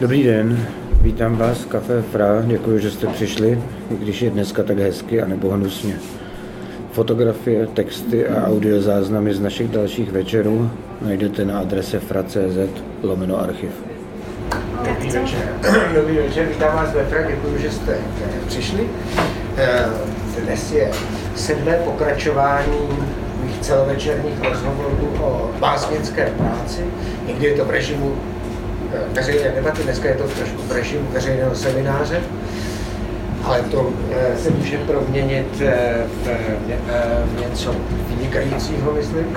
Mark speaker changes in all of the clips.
Speaker 1: Dobrý den, vítám vás v Café Fra, děkuji, že jste přišli, i když je dneska tak hezky a nebo hnusně. Fotografie, texty a audiozáznamy z našich dalších večerů najdete na adrese fra.cz lomeno archiv.
Speaker 2: Dobrý večer. Dobrý večer, vítám vás ve Fra, děkuji, že jste přišli. Eh, dnes je sedmé pokračování mých celovečerních rozhovorů o básnické práci. Někdy je to v režimu veřejné debaty, dneska je to trošku v režimu veřejného semináře, ale to eh, se může proměnit v, v něco vynikajícího, myslím.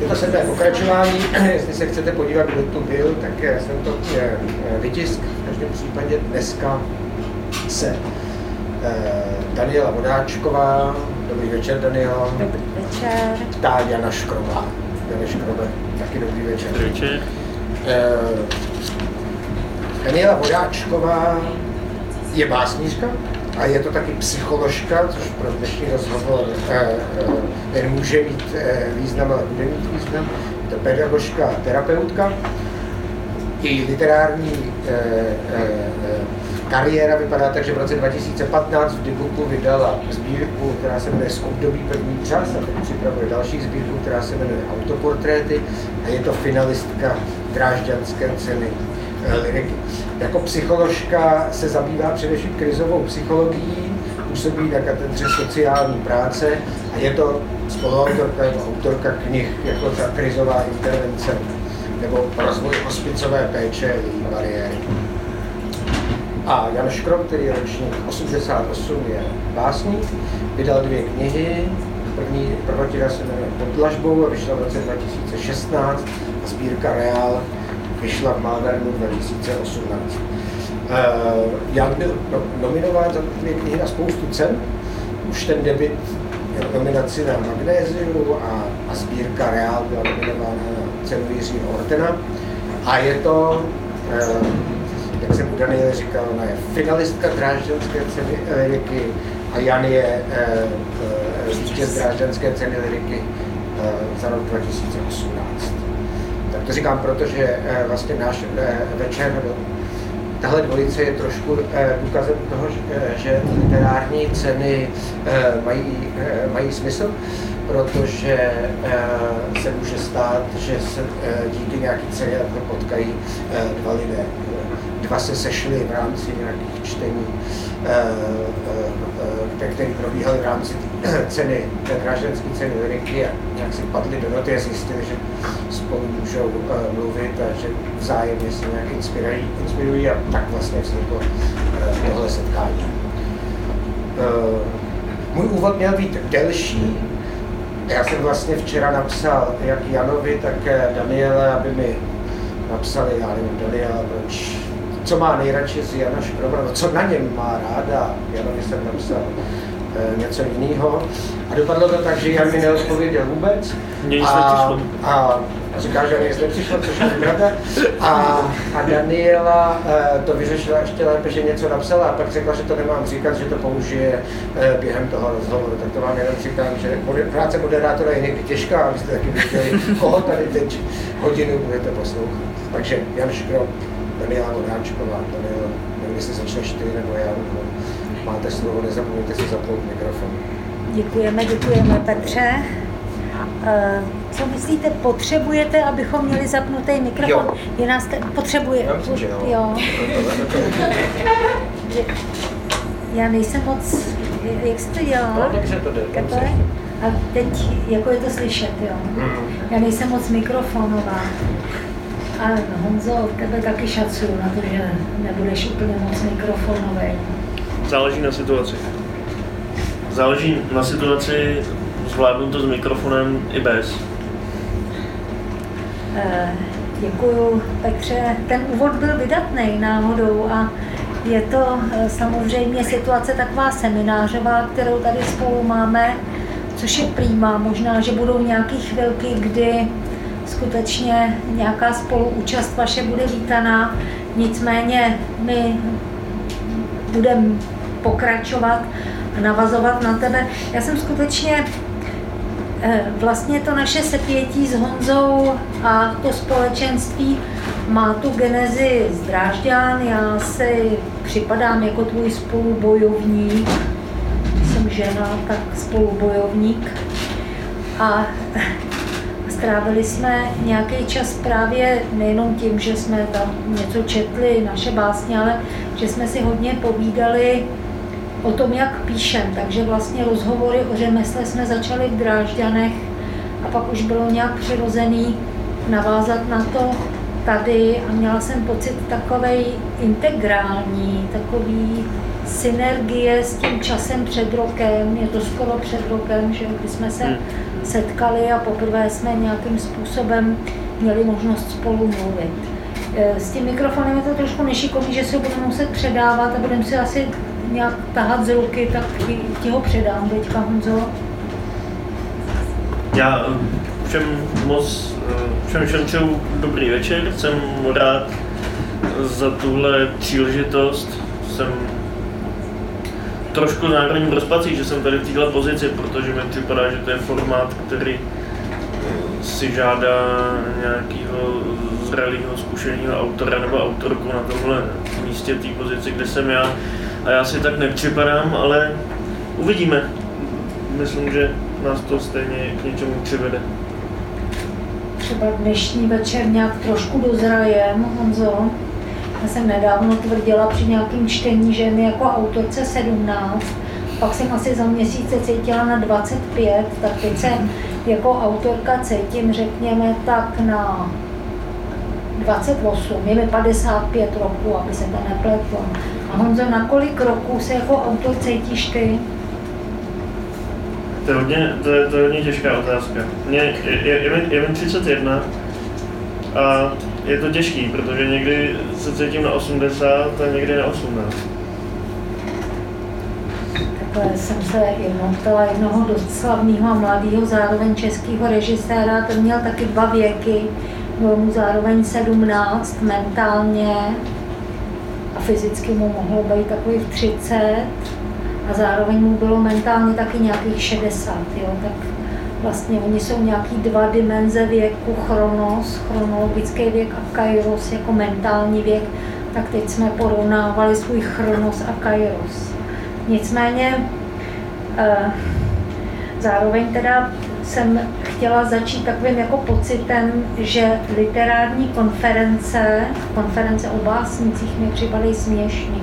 Speaker 2: Je to sedmé pokračování, jestli se chcete podívat, kdo tu byl, tak jsem to vytisk. V každém případě dneska se Daniela Vodáčková, dobrý večer Daniela.
Speaker 3: Dobrý večer.
Speaker 2: Ptá Jana Škroba. Jana Škrobe, taky dobrý večer.
Speaker 4: Dobrý večer.
Speaker 2: Daniela Vodáčková je básnířka a je to taky psycholožka, což pro dnešní rozhovor jen může mít význam, ale bude mít význam. Je to pedagožka a terapeutka. Její literární kariéra vypadá tak, že v roce 2015 v Dibuku vydala sbírku, která se jmenuje Z období první čas a teď připravuje další sbírku, která se jmenuje Autoportréty a je to finalistka Drážďanské ceny e, liriky. Jako psycholožka se zabývá především krizovou psychologií, působí na katedře sociální práce a je to spoluautorka nebo autorka knih jako ta krizová intervence nebo rozvoj hospicové péče její bariéry. A Jan Škrob, který je ročník 88, je básník, vydal dvě knihy. První prvotina se jmenuje Pod dlažbou a vyšla v roce 2016 a sbírka Reál vyšla v Malvernu 2018. Uh, Jan byl no, nominován za dvě knihy na spoustu cen. Už ten debit nominaci na Magnéziu a, a sbírka Reál byla nominována na cenu Jiřího Ortena. A je to uh, jak jsem u Daniele říkal, ona je finalistka Drážďanské ceny liriky a Jan je vítěz Drážďanské ceny liriky za rok 2018. To říkám, protože vlastně náš večer, nebo tahle dvojice je trošku důkazem toho, že literární ceny mají, mají smysl, protože se může stát, že se díky nějaký ceně potkají dva lidé dva se sešli v rámci nějakých čtení, které eh, probíhaly v rámci ceny, drážďanské ceny liriky a nějak si padli do noty a zjistili, že spolu můžou eh, mluvit a že vzájemně se nějak inspirují, inspirují a tak vlastně vzniklo eh, tohle setkání. Můj úvod měl být delší, já jsem vlastně včera napsal jak Janovi, tak Daniele, aby mi napsali, já nevím, Daniela, proč co má nejradši z Jana Škrobra, no co na něm má ráda. Janovi jsem napsal něco jiného. A dopadlo to tak, že Jan mi neodpověděl vůbec.
Speaker 4: Mně
Speaker 2: a, a, a říká, že nic nepřišlo, což je pravda. A, a Daniela e, to vyřešila ještě lépe, že něco napsala a pak řekla, že to nemám říkat, že to použije e, během toho rozhovoru. Tak to vám jenom říkám, že práce moderátora je někdy těžká, abyste taky viděli, koho tady teď hodinu budete poslouchat. Takže Jan Škrob, Daniela Vodáčková. Daniela, nevím, jestli začneš ty nebo já, nebo máte slovo, nezapomeňte si zapnout mikrofon.
Speaker 3: Děkujeme, děkujeme Petře. Uh, co myslíte, potřebujete, abychom měli zapnutý mikrofon?
Speaker 2: Jo.
Speaker 3: Je nás te... potřebuje.
Speaker 2: Já myslím, že jo.
Speaker 3: jo. Já nejsem moc, jak se to dělá?
Speaker 2: No, dobře to jde.
Speaker 3: A teď, jako je to slyšet, jo.
Speaker 2: Mm.
Speaker 3: Já nejsem moc mikrofonová. A Honzo, tebe taky šacuju na to, že nebudeš úplně moc mikrofonový.
Speaker 4: Záleží na situaci. Záleží na situaci, zvládnu to s mikrofonem i bez.
Speaker 3: Eh, děkuju, Petře. Ten úvod byl vydatný náhodou a je to eh, samozřejmě situace taková seminářová, kterou tady spolu máme, což je prýma. Možná, že budou nějaké chvilky, kdy skutečně nějaká spoluúčast vaše bude vítaná, nicméně my budeme pokračovat a navazovat na tebe. Já jsem skutečně Eh, vlastně to naše sepětí s Honzou a to společenství má tu genezi z. Já si připadám jako tvůj spolubojovník. Jsem žena, tak spolubojovník. A strávili jsme nějaký čas právě nejenom tím, že jsme tam něco četli, naše básně, ale že jsme si hodně povídali o tom, jak píšem. Takže vlastně rozhovory o řemesle jsme začali v Drážďanech a pak už bylo nějak přirozený navázat na to tady a měla jsem pocit takovej integrální, takový synergie s tím časem před rokem, je to skoro před rokem, že kdy jsme se hmm. setkali a poprvé jsme nějakým způsobem měli možnost spolu mluvit. E, s tím mikrofonem je to trošku nešikovný, že se ho budeme muset předávat a budeme si asi nějak tahat z ruky, tak ti, ho předám teďka, Honzo.
Speaker 4: Já eh, všem moc, eh, všem, všem přeju dobrý večer, jsem rád za tuhle příležitost, jsem trošku národním rozpací, že jsem tady v této pozici, protože mi připadá, že to je formát, který eh, si žádá nějakého zralého, zkušeného autora nebo autorku na tomhle místě, té pozici, kde jsem já. A já si tak nepřipadám, ale uvidíme. Myslím, že nás to stejně k něčemu přivede.
Speaker 3: Třeba dnešní večer nějak trošku dozrajem, Honzo. Já jsem nedávno tvrdila při nějakém čtení, že mi jako autorce 17, pak jsem asi za měsíce cítila na 25, tak teď se jako autorka cítím, řekněme, tak na 28, je mi 55 roku, aby se to nepletlo. A Honzo, na kolik roků se jako autor cítíš ty?
Speaker 4: To je hodně, to je, to je hodně těžká otázka. Mě, je, je, je, je mi 31 a je to těžký, protože někdy se cítím na 80 a někdy na 18.
Speaker 3: Takhle jsem se jednou ptala jednoho dost slavného a mladého zároveň českého režiséra, ten měl taky dva věky, bylo mu zároveň 17 mentálně a fyzicky mu mohlo být takových 30 a zároveň mu bylo mentálně taky nějakých 60, jo, tak vlastně oni jsou nějaký dva dimenze věku, chronos, chronologický věk a kairos jako mentální věk, tak teď jsme porovnávali svůj chronos a kairos. Nicméně eh, zároveň teda jsem chtěla začít takovým jako pocitem, že literární konference, konference o básnicích mi připadají směšný.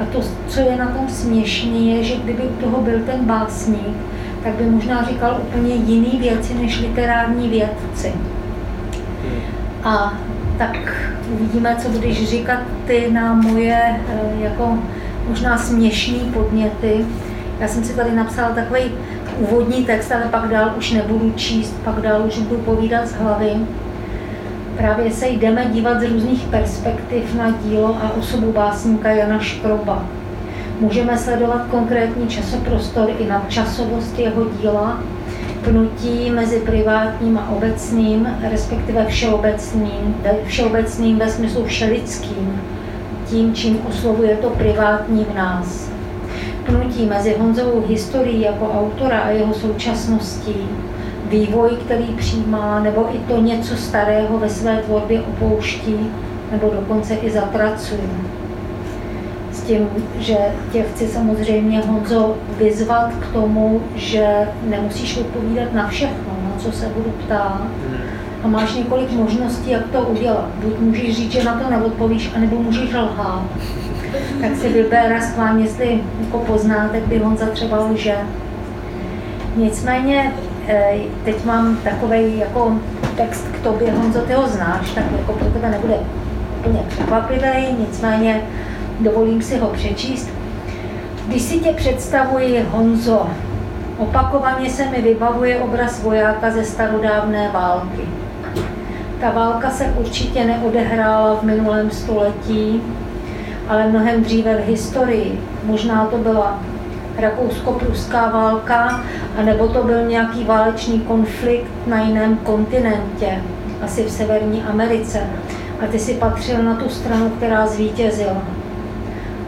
Speaker 3: A to, co je na tom směšný, je, že kdyby u toho byl ten básník, tak by možná říkal úplně jiný věci než literární vědci. A tak uvidíme, co budeš říkat ty na moje eh, jako možná směšný podněty. Já jsem si tady napsala takový úvodní text, ale pak dál už nebudu číst, pak dál už budu povídat z hlavy. Právě se jdeme dívat z různých perspektiv na dílo a osobu básníka Jana Škroba. Můžeme sledovat konkrétní časoprostor i nadčasovost jeho díla, pnutí mezi privátním a obecným, respektive všeobecným, všeobecným ve smyslu všelidským, tím, čím oslovuje to privátní v nás pnutí mezi Honzovou historií jako autora a jeho současností, vývoj, který přijímá, nebo i to něco starého ve své tvorbě opouští, nebo dokonce i zapracuje. S tím, že tě chci samozřejmě, Honzo, vyzvat k tomu, že nemusíš odpovídat na všechno, na co se budu ptát, a máš několik možností, jak to udělat. Buď můžeš říct, že na to neodpovíš, anebo můžeš lhát tak si vybere schválně, jestli jako poznáte, kdy Honza třeba lže. Nicméně eh, teď mám takový jako text k tobě, Honzo, ty ho znáš, tak jako pro tebe nebude úplně překvapivý, nicméně dovolím si ho přečíst. Když si tě představuji, Honzo, opakovaně se mi vybavuje obraz vojáka ze starodávné války. Ta válka se určitě neodehrála v minulém století, ale mnohem dříve v historii. Možná to byla rakousko-pruská válka, anebo to byl nějaký válečný konflikt na jiném kontinentě, asi v Severní Americe. A ty si patřil na tu stranu, která zvítězila.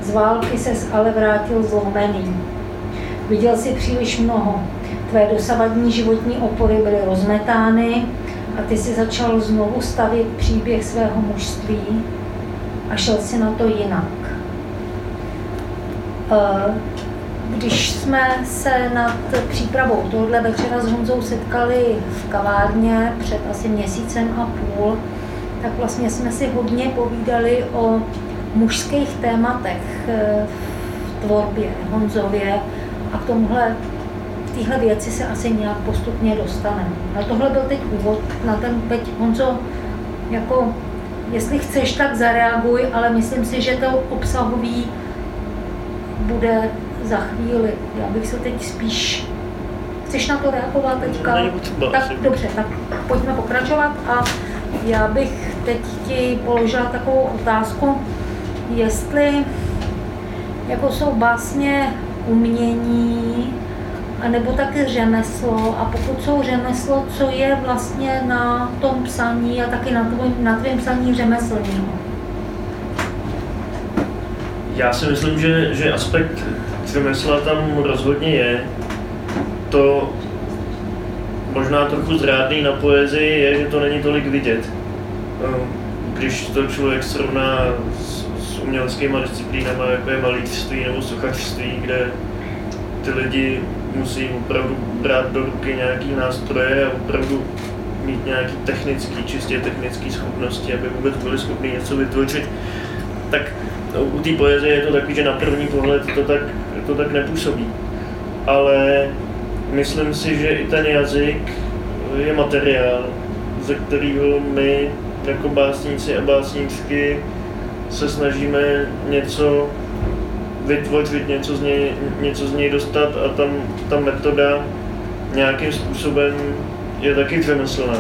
Speaker 3: Z války ses ale vrátil zlomený. Viděl si příliš mnoho. tvé dosavadní životní opory byly rozmetány a ty si začal znovu stavět příběh svého mužství a šel si na to jinak. Eh, když jsme se nad přípravou tohohle večera s Honzou setkali v kavárně před asi měsícem a půl, tak vlastně jsme si hodně povídali o mužských tématech eh, v tvorbě Honzově a k tomuhle téhle věci se asi nějak postupně dostaneme. Na tohle byl teď úvod, na ten teď Honzo, jako jestli chceš, tak zareaguj, ale myslím si, že to obsahový bude za chvíli. Já bych se teď spíš... Chceš na to reagovat teďka? Tak dobře, tak pojďme pokračovat a já bych teď ti položila takovou otázku, jestli jako jsou básně umění, anebo taky řemeslo. A pokud jsou řemeslo, co je vlastně na tom psaní a taky na tvém, na tvém psaní řemeslného?
Speaker 4: Já si myslím, že, že aspekt řemesla tam rozhodně je. To možná trochu zrádný na poezii je, že to není tolik vidět. Ehm, když to člověk srovná s, s uměleckými disciplínami, jako je malířství nebo sochařství, kde ty lidi musí opravdu brát do ruky nějaký nástroje a opravdu mít nějaký technický, čistě technické schopnosti, aby vůbec byli schopni něco vytvořit, tak u té poezie je to takový, že na první pohled to tak, to tak nepůsobí. Ale myslím si, že i ten jazyk je materiál, ze kterého my jako básníci a básníčky se snažíme něco vytvořit, něco z něj, něco z něj dostat a tam ta metoda nějakým způsobem je taky řemeslná.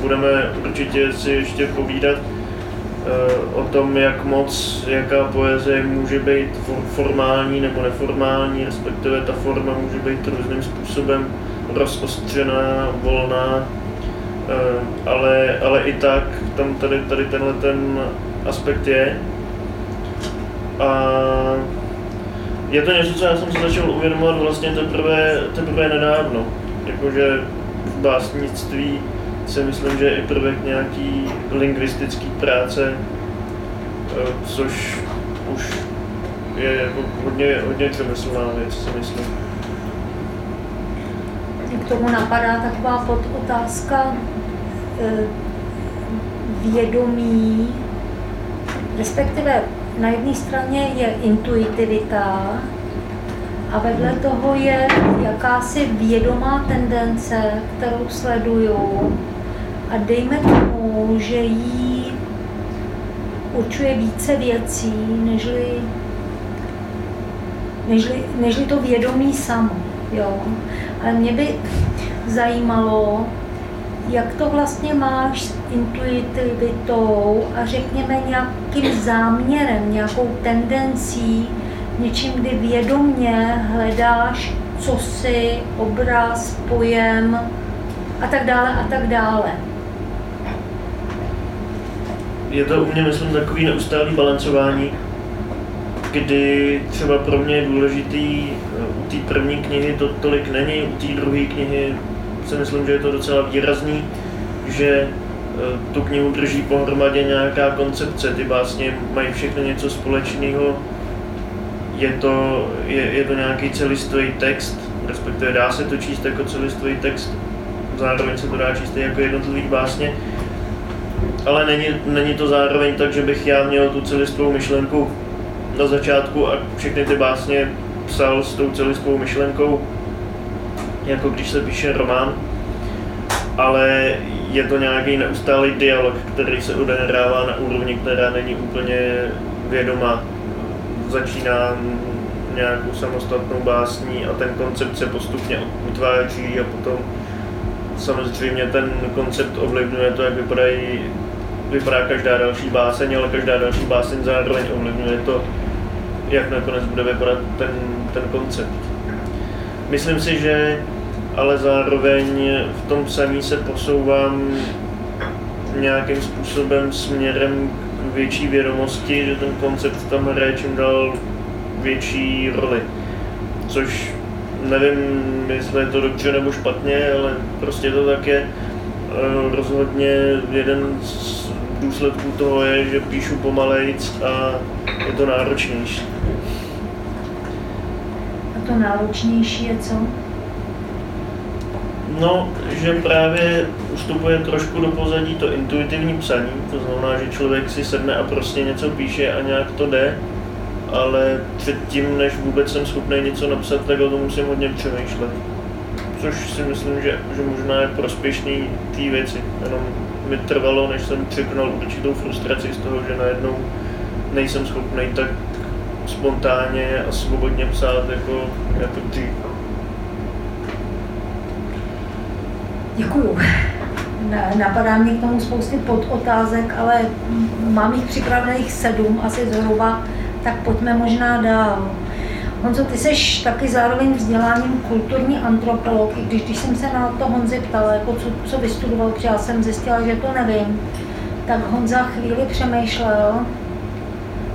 Speaker 4: Budeme určitě si ještě povídat eh, o tom, jak moc, jaká poezie může být formální nebo neformální, respektive ta forma může být různým způsobem rozostřená, volná, eh, ale, ale i tak tam tady, tady tenhle ten aspekt je. A je to něco, co já jsem se začal uvědomovat vlastně teprve, teprve nedávno. Jakože v básnictví si myslím, že je i prvek nějaký lingvistický práce, eh, což už je jako hodně, hodně přemyslná věc, si myslím.
Speaker 3: K tomu napadá taková podotázka eh, vědomí, respektive na jedné straně je intuitivita a vedle toho je jakási vědomá tendence, kterou sleduju a dejme tomu, že jí určuje více věcí, nežli, nežli, nežli to vědomí samo. Jo. Ale mě by zajímalo, jak to vlastně máš s intuitivitou a řekněme nějakým záměrem, nějakou tendencí, něčím, kdy vědomně hledáš co si, obraz, pojem a tak dále a tak dále.
Speaker 4: Je to u mě, myslím, takový neustálý balancování, kdy třeba pro mě je důležitý, u té první knihy to tolik není, u té druhé knihy si myslím, že je to docela výrazný, že e, tu knihu drží pohromadě nějaká koncepce, ty básně mají všechno něco společného, je to, je, je to nějaký celistvý text, respektive dá se to číst jako celistvý text, zároveň se to dá číst jako jednotlivý básně, ale není, není to zároveň tak, že bych já měl tu celistvou myšlenku na začátku a všechny ty básně psal s tou celistvou myšlenkou, jako když se píše román, ale je to nějaký neustálý dialog, který se odehrává na úrovni, která není úplně vědomá. Začíná nějakou samostatnou básní a ten koncept se postupně utváří a potom samozřejmě ten koncept ovlivňuje to, jak vypadají, vypadá každá další báseň, ale každá další báseň zároveň ovlivňuje to, jak nakonec bude vypadat ten, ten koncept. Myslím si, že ale zároveň v tom psaní se posouvám nějakým způsobem směrem k větší vědomosti, že ten koncept tam hraje čím dál větší roli. Což nevím, jestli je to dobře nebo špatně, ale prostě to tak je. Eh, rozhodně jeden z důsledků toho je, že píšu pomalejc a je to náročnější.
Speaker 3: To náročnější je co?
Speaker 4: No, že právě ustupuje trošku do pozadí to intuitivní psaní, to znamená, že člověk si sedne a prostě něco píše a nějak to jde, ale předtím, než vůbec jsem schopný něco napsat, tak o tom musím hodně přemýšlet. Což si myslím, že, že možná je prospěšný té věci. Jenom mi trvalo, než jsem překonal určitou frustraci z toho, že najednou nejsem schopný tak spontánně a svobodně psát jako, jako dřív.
Speaker 3: Děkuju. Napadá mě k tomu spousty podotázek, ale mám jich připravených sedm asi zhruba, tak pojďme možná dál. Honzo, ty jsi taky zároveň vzděláním kulturní antropolog, i když, když jsem se na to Honzi ptala, jako co, co vystudoval, protože já jsem zjistila, že to nevím, tak Honza chvíli přemýšlel,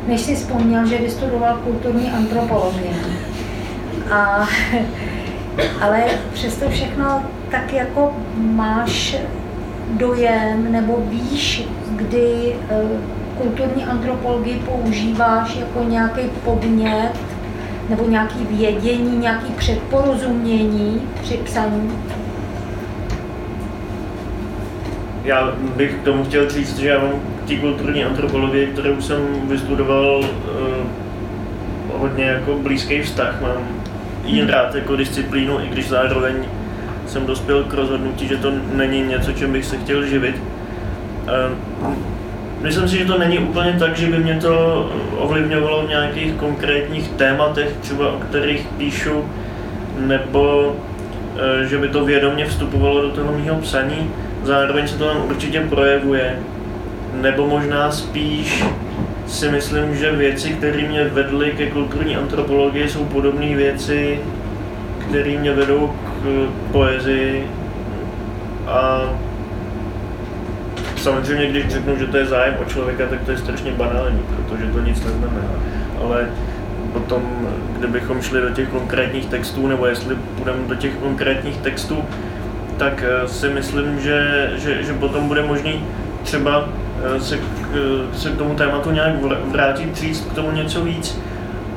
Speaker 3: než si vzpomněl, že vystudoval kulturní antropologii. A, ale přesto všechno tak jako máš dojem nebo víš, kdy eh, kulturní antropologii používáš jako nějaký podnět nebo nějaký vědění, nějaký předporozumění při psaní?
Speaker 4: Já bych k tomu chtěl říct, že já mám té kulturní antropologii, kterou jsem vystudoval, eh, hodně jako blízký vztah. Mám jen hmm. rád jako disciplínu, i když zároveň jsem dospěl k rozhodnutí, že to není něco, čím bych se chtěl živit. Eh, myslím si, že to není úplně tak, že by mě to ovlivňovalo v nějakých konkrétních tématech, třeba o kterých píšu, nebo eh, že by to vědomě vstupovalo do toho mého psaní. Zároveň se to tam určitě projevuje. Nebo možná spíš si myslím, že věci, které mě vedly ke kulturní antropologii, jsou podobné věci, které mě vedou k poezii. A samozřejmě, když řeknu, že to je zájem o člověka, tak to je strašně banální, protože to nic neznamená. Ale potom, kdybychom šli do těch konkrétních textů, nebo jestli půjdeme do těch konkrétních textů, tak eh, si myslím, že, že, že potom bude možný třeba se k, eh, se k tomu tématu nějak vrátit, říct k tomu něco víc,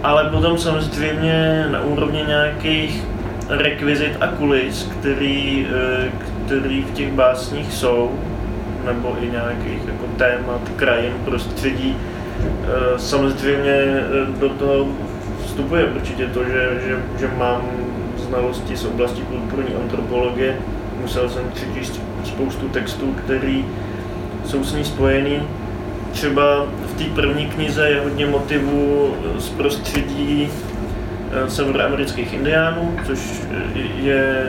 Speaker 4: ale potom samozřejmě na úrovni nějakých rekvizit a kulis, který, který v těch básních jsou, nebo i nějakých jako témat, krajin, prostředí. Samozřejmě do toho vstupuje určitě to, že, že, že mám znalosti z oblasti kulturní antropologie, musel jsem přečíst spoustu textů, které jsou s ní spojený. Třeba v té první knize je hodně motivů z prostředí eh, severoamerických indiánů, což je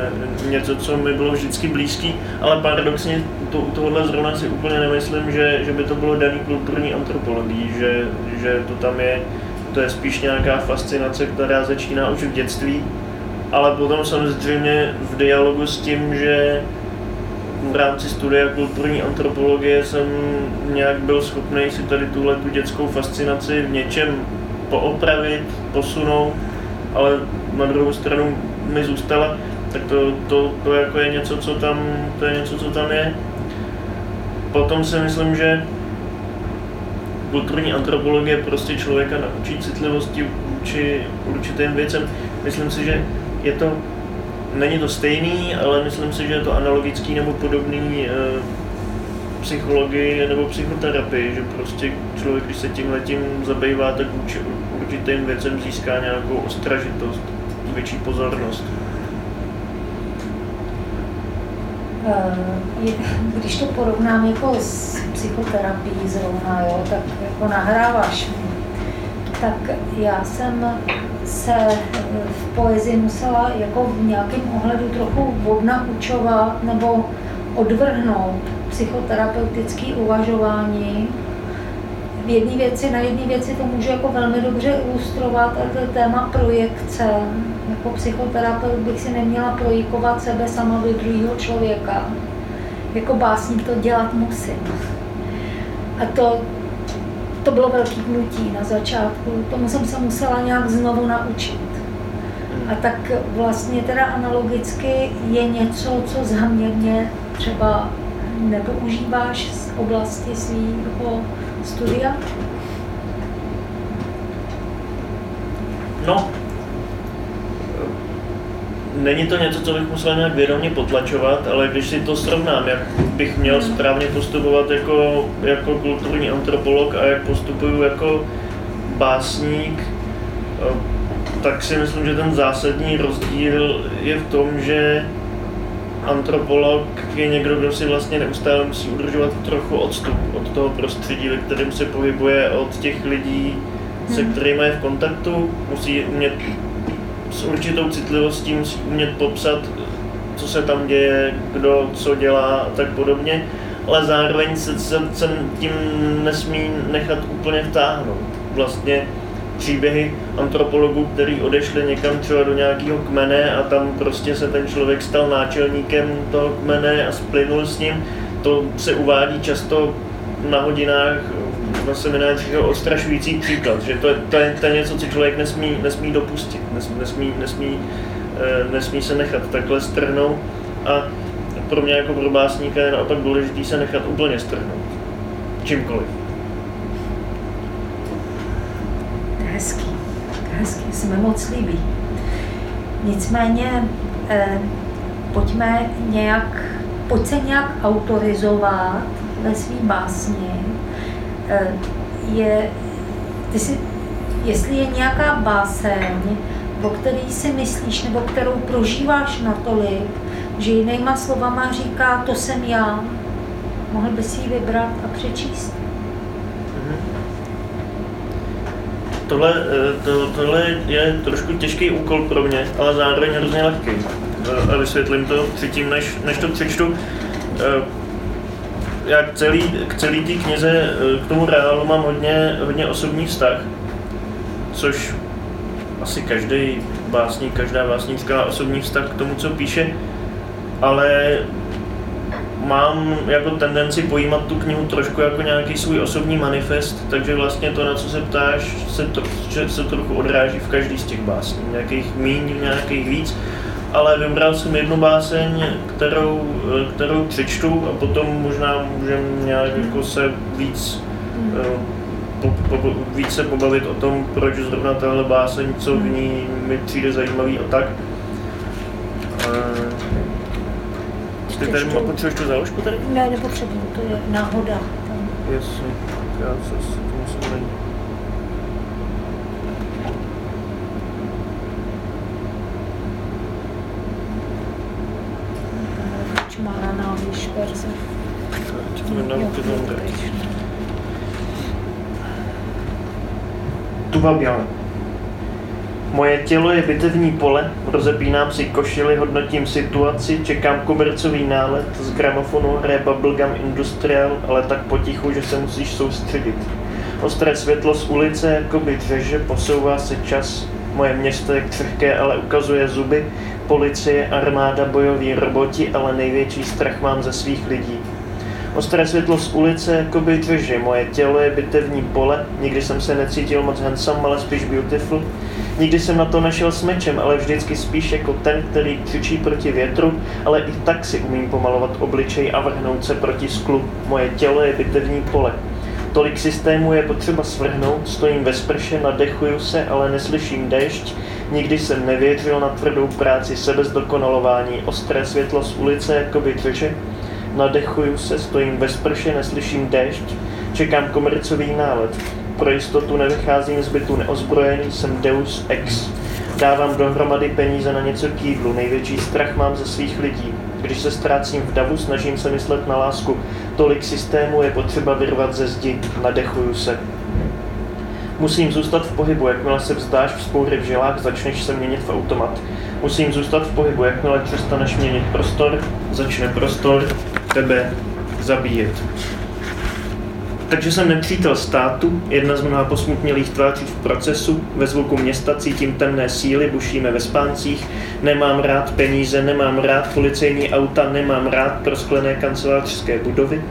Speaker 4: něco, co mi bylo vždycky blízký, ale paradoxně to, u tohohle zrovna si úplně nemyslím, že, že by to bylo daný kulturní antropologií, že, že to tam je, to je spíš nějaká fascinace, která začíná už v dětství ale potom samozřejmě v dialogu s tím, že v rámci studia kulturní antropologie jsem nějak byl schopný si tady tuhle tu dětskou fascinaci v něčem poopravit, posunout, ale na druhou stranu mi zůstala, tak to, to, to jako je něco, co tam, to je něco, co tam je. Potom si myslím, že kulturní antropologie prostě člověka naučí citlivosti vůči určitým věcem. Myslím si, že je to, není to stejný, ale myslím si, že je to analogický nebo podobný e, psychologii nebo psychoterapii, že prostě člověk, když se tím letím zabývá, tak určitým věcem získá nějakou ostražitost, větší pozornost.
Speaker 3: Eh, když to porovnám jako s psychoterapií zrovna, jo, tak jako nahráváš tak já jsem se v poezii musela jako v nějakém ohledu trochu odnaučovat nebo odvrhnout psychoterapeutické uvažování. V jedné věci, na jedné věci to můžu jako velmi dobře ilustrovat, a to je téma projekce. Jako psychoterapeut bych si neměla projikovat sebe sama do druhého člověka. Jako básník to dělat musím. A to, to bylo velký hnutí na začátku. Tomu jsem se musela nějak znovu naučit. A tak vlastně teda analogicky je něco, co záměrně třeba nepoužíváš z oblasti svého studia?
Speaker 4: No, není to něco, co bych musel nějak vědomě potlačovat, ale když si to srovnám, jak bych měl
Speaker 3: Hmm.
Speaker 4: správně postupovat jako, jako kulturní antropolog a jak postupuju jako básník, eh, tak si myslím, že ten zásadní rozdíl je v tom, že antropolog je někdo, kdo si vlastně neustále musí udržovat trochu odstup od toho prostředí, ve kterém se pohybuje, od těch lidí, se
Speaker 3: Hmm.
Speaker 4: kterými je v kontaktu, musí umět určitou citlivostí, musí umět popsat, co se tam děje, kdo co dělá a tak podobně, ale zároveň se, se, se tím nesmí nechat úplně vtáhnout. Vlastně příběhy antropologů, který odešli někam třeba do nějakého kmene a tam prostě se ten člověk stal náčelníkem toho kmene a splynul s ním, to se uvádí často na hodinách na seminářích jako odstrašující příklad, že to je, to, je, to je něco, co člověk nesmí, nesmí dopustit, nesmí, nesmí, nesmí, eh, nesmí se nechat takhle strhnout a pro mě jako pro básníka je naopak důležité se nechat úplně strhnout. Čímkoliv.
Speaker 3: Hezký, hezký, se mi moc líbí. Nicméně eh, pojďme nějak, pojď se nějak autorizovat ve svý básni. Eh, je, ty si, jestli je nějaká báseň, o který si myslíš, nebo kterou prožíváš natolik, že jinýma slovama říká, to jsem já, mohl by si ji vybrat a přečíst.
Speaker 4: Tohle, eh, to, tohle je trošku těžký úkol pro mě, ale zároveň hrozně lehký. Eh, A vysvětlím to předtím, než, než to přečtu. Já k celý, k celý té knize, eh, k tomu reálu mám hodně, hodně osobní vztah, což asi každý básník, každá básníčka má osobní vztah k tomu, co píše, ale mám jako tendenci pojímat tu knihu trošku jako nějaký svůj osobní manifest, takže vlastně to, na co se ptáš, se, to, se trochu odráží v každý z těch básní. Nějakých míň, nějakých víc, ale vybral jsem jednu báseň, kterou, eh, kterou přečtu a potom možná můžeme nějak jako se víc eh, po, po, víc se pobavit o tom, proč zrovna tahle báseň, co v ní mi přijde zajímavý a tak. Eh, Ty tady
Speaker 3: Ještě-
Speaker 4: potřebuješ tu záložku tady?
Speaker 3: Ne, nepotřebuju, to je náhoda.
Speaker 4: Jasně, já se s tím musím najít.
Speaker 3: Verze.
Speaker 4: Tuva bělá. Moje tělo je bitevní pole, rozepínám si košily, hodnotím situaci, čekám kobercový nálet, z gramofonu hraje Bubblegum Industrial, ale tak potichu, že se musíš soustředit. Ostré světlo z ulice jakoby dřeže, posouvá se čas, moje město je křehké, ale ukazuje zuby, policie, armáda, bojoví roboti, ale největší strach mám ze svých lidí. Ostré světlo z ulice jakoby dřeže, moje tělo je bitevní pole, nikdy jsem se necítil moc handsome, ale spíš beautiful. Nikdy jsem na to nešel s mečem, ale vždycky spíš jako ten, který křičí proti větru, ale i tak si umím pomalovat obličej a vrhnout se proti sklu. Moje tělo je bitevní pole. Tolik systémů je potřeba svrhnout, stojím ve sprše, nadechuju se, ale neslyším déšť. Nikdy jsem nevěřil na tvrdou práci sebezdokonalování, ostré světlo z ulice jakoby dřeže. Nadechuju se, stojím ve sprše, neslyším déšť, čekám komercový nálet. Pro jistotu nevycházím z bytu neozbrojený, jsem Deus Ex. Dávám dohromady peníze na něco k jídlu, největší strach mám ze svých lidí. Když se ztrácím v davu, snažím se myslet na lásku. Tolik systému je potřeba vyrvat ze zdi, nadechuju se. Musím zůstat v pohybu, jakmile se vzdáš vzpoury v žilách, začneš se měnit v automat. Musím zůstat v pohybu, jakmile přestaneš měnit prostor, začne prostor tebe zabíjet. Takže jsem nepřítel státu, jedna z mnoha posmutnělých tváří v procesu, ve zvuku města cítím temné síly, bušíme ve spáncích, nemám rád peníze, nemám rád policejní auta, nemám rád prosklené kancelářské budovy,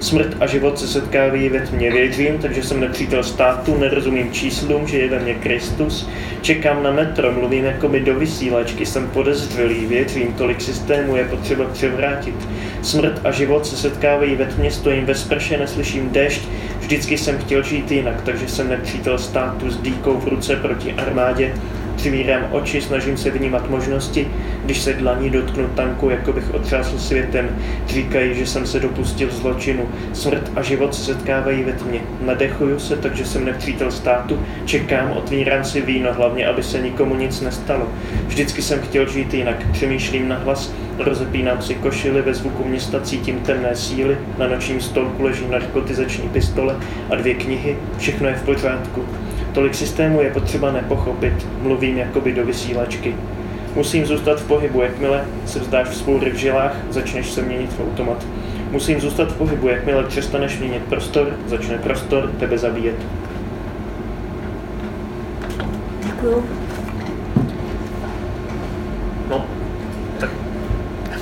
Speaker 4: Smrt a život se setkávají ve tmě. Věřím, takže jsem nepřítel státu, nerozumím číslům, že je ve mně Kristus. Čekám na metro, mluvím jako by do vysílačky, jsem podezřelý, věřím, tolik systémů je potřeba převrátit. Smrt a život se setkávají ve tmě, stojím ve sprše, neslyším dešť, vždycky jsem chtěl žít jinak, takže jsem nepřítel státu s dýkou v ruce proti armádě, Přivírám oči, snažím se vnímat možnosti, když se dlaní dotknu tanku, jako bych otřásl světem. Říkají, že jsem se dopustil zločinu. Smrt a život se setkávají ve tmě. Nadechuju se, takže jsem nepřítel státu. Čekám, otvírám si víno, hlavně, aby se nikomu nic nestalo. Vždycky jsem chtěl žít jinak. Přemýšlím na hlas, rozepínám si košily, ve zvuku města cítím temné síly, na nočním stolku leží narkotizační pistole a dvě knihy. Všechno je v pořádku. Tolik systému je potřeba nepochopit, mluvím jakoby do vysílačky. Musím zůstat v pohybu, jakmile se vzdáš v v žilách, začneš se měnit v automat. Musím zůstat v pohybu, jakmile přestaneš měnit prostor, začne prostor tebe zabíjet.
Speaker 3: Děkuju.
Speaker 4: No, tak.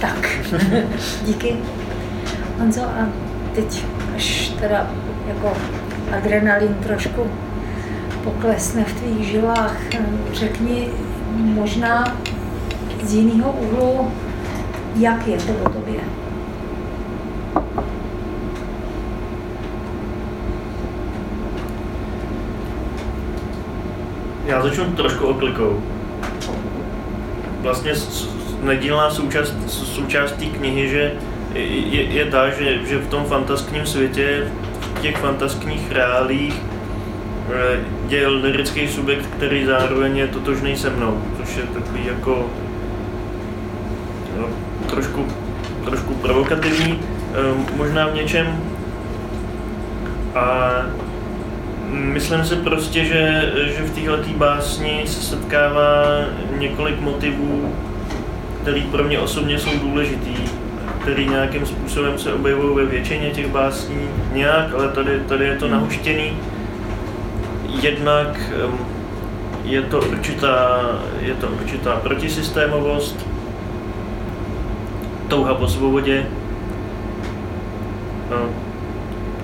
Speaker 3: Tak, díky. Honzo, a teď až teda jako adrenalin trošku poklesne v tvých žilách. Řekni možná z jiného úhlu, jak je to o tobě.
Speaker 4: Já začnu trošku oklikou. Vlastně nedílná součást, součást té knihy, že je, je ta, že, že v tom fantaskním světě, v těch fantaskních reálích je lirický subjekt, který zároveň je totožný se mnou, což je takový jako no, trošku, trošku provokativní, ehm, možná v něčem. A myslím si prostě, že, že v téhle básni se setkává několik motivů, který pro mě osobně jsou důležitý, který nějakým způsobem se objevují ve většině těch básní. Nějak, ale tady, tady je to nahuštěný jednak je to určitá, je to určitá protisystémovost, touha po svobodě,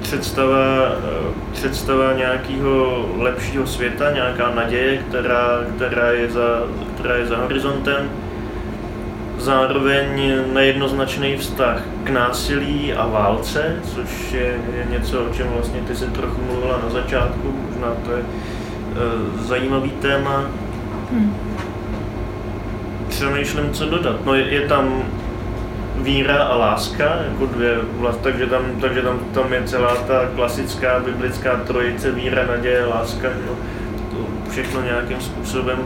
Speaker 4: představa, představa nějakého lepšího světa, nějaká naděje, která, která, je za, která je za horizontem, zároveň nejednoznačný vztah k násilí a válce, což je, něco, o čem vlastně ty se trochu mluvila na začátku, možná to je e, zajímavý téma. Hmm. Přemýšlím, co dodat. No je, je tam víra a láska, jako dvě vlast, takže tam, takže tam, tam je celá ta klasická biblická trojice víra, naděje, láska, že? to všechno nějakým způsobem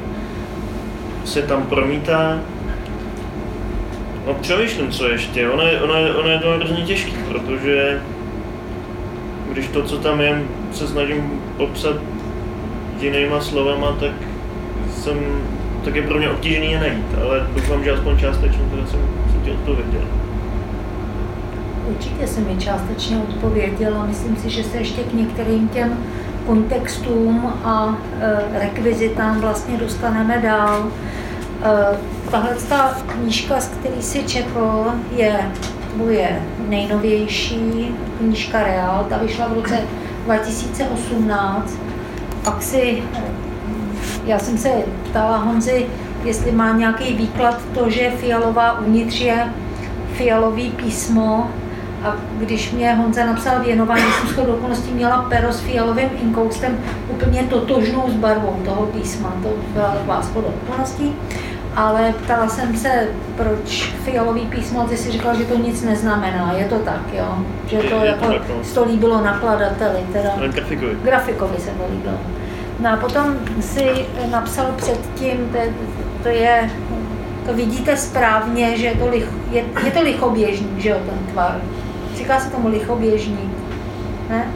Speaker 4: se tam promítá. No přemýšlím, co ještě. Ono je, ono je, ono je to hrozně těžké, protože když to, co tam je, se snažím popsat jinýma slovama, tak jsem, tak je pro mě obtížný je najít, ale doufám, že aspoň částečně teda jsem, jsem ti odpověděl.
Speaker 3: Určitě jsem mi částečně odpověděla. Myslím si, že se ještě k některým těm kontextům a e, rekvizitám vlastně dostaneme dál. E, Tahle ta knížka, z který si četl, je tvoje nejnovější knížka Real. Ta vyšla v roce 2018. Pak si, já jsem se ptala Honzi, jestli má nějaký výklad to, že fialová uvnitř je fialový písmo, a když mě Honza napsal věnování, jsem shodou okolností měla pero s fialovým inkoustem úplně totožnou s barvou toho písma. To byla taková shodou okolností ale ptala jsem se, proč fialový písmo, ty si říkal, že to nic neznamená, je to tak, jo? Že to je, jako, to, to líbilo nakladateli, teda
Speaker 4: grafikovi.
Speaker 3: grafikovi se to líbilo. No a potom si napsal předtím, to, to je, to vidíte správně, že je to, lich, je, je to lichoběžný, že jo, ten tvar. Říká se tomu lichoběžný, ne?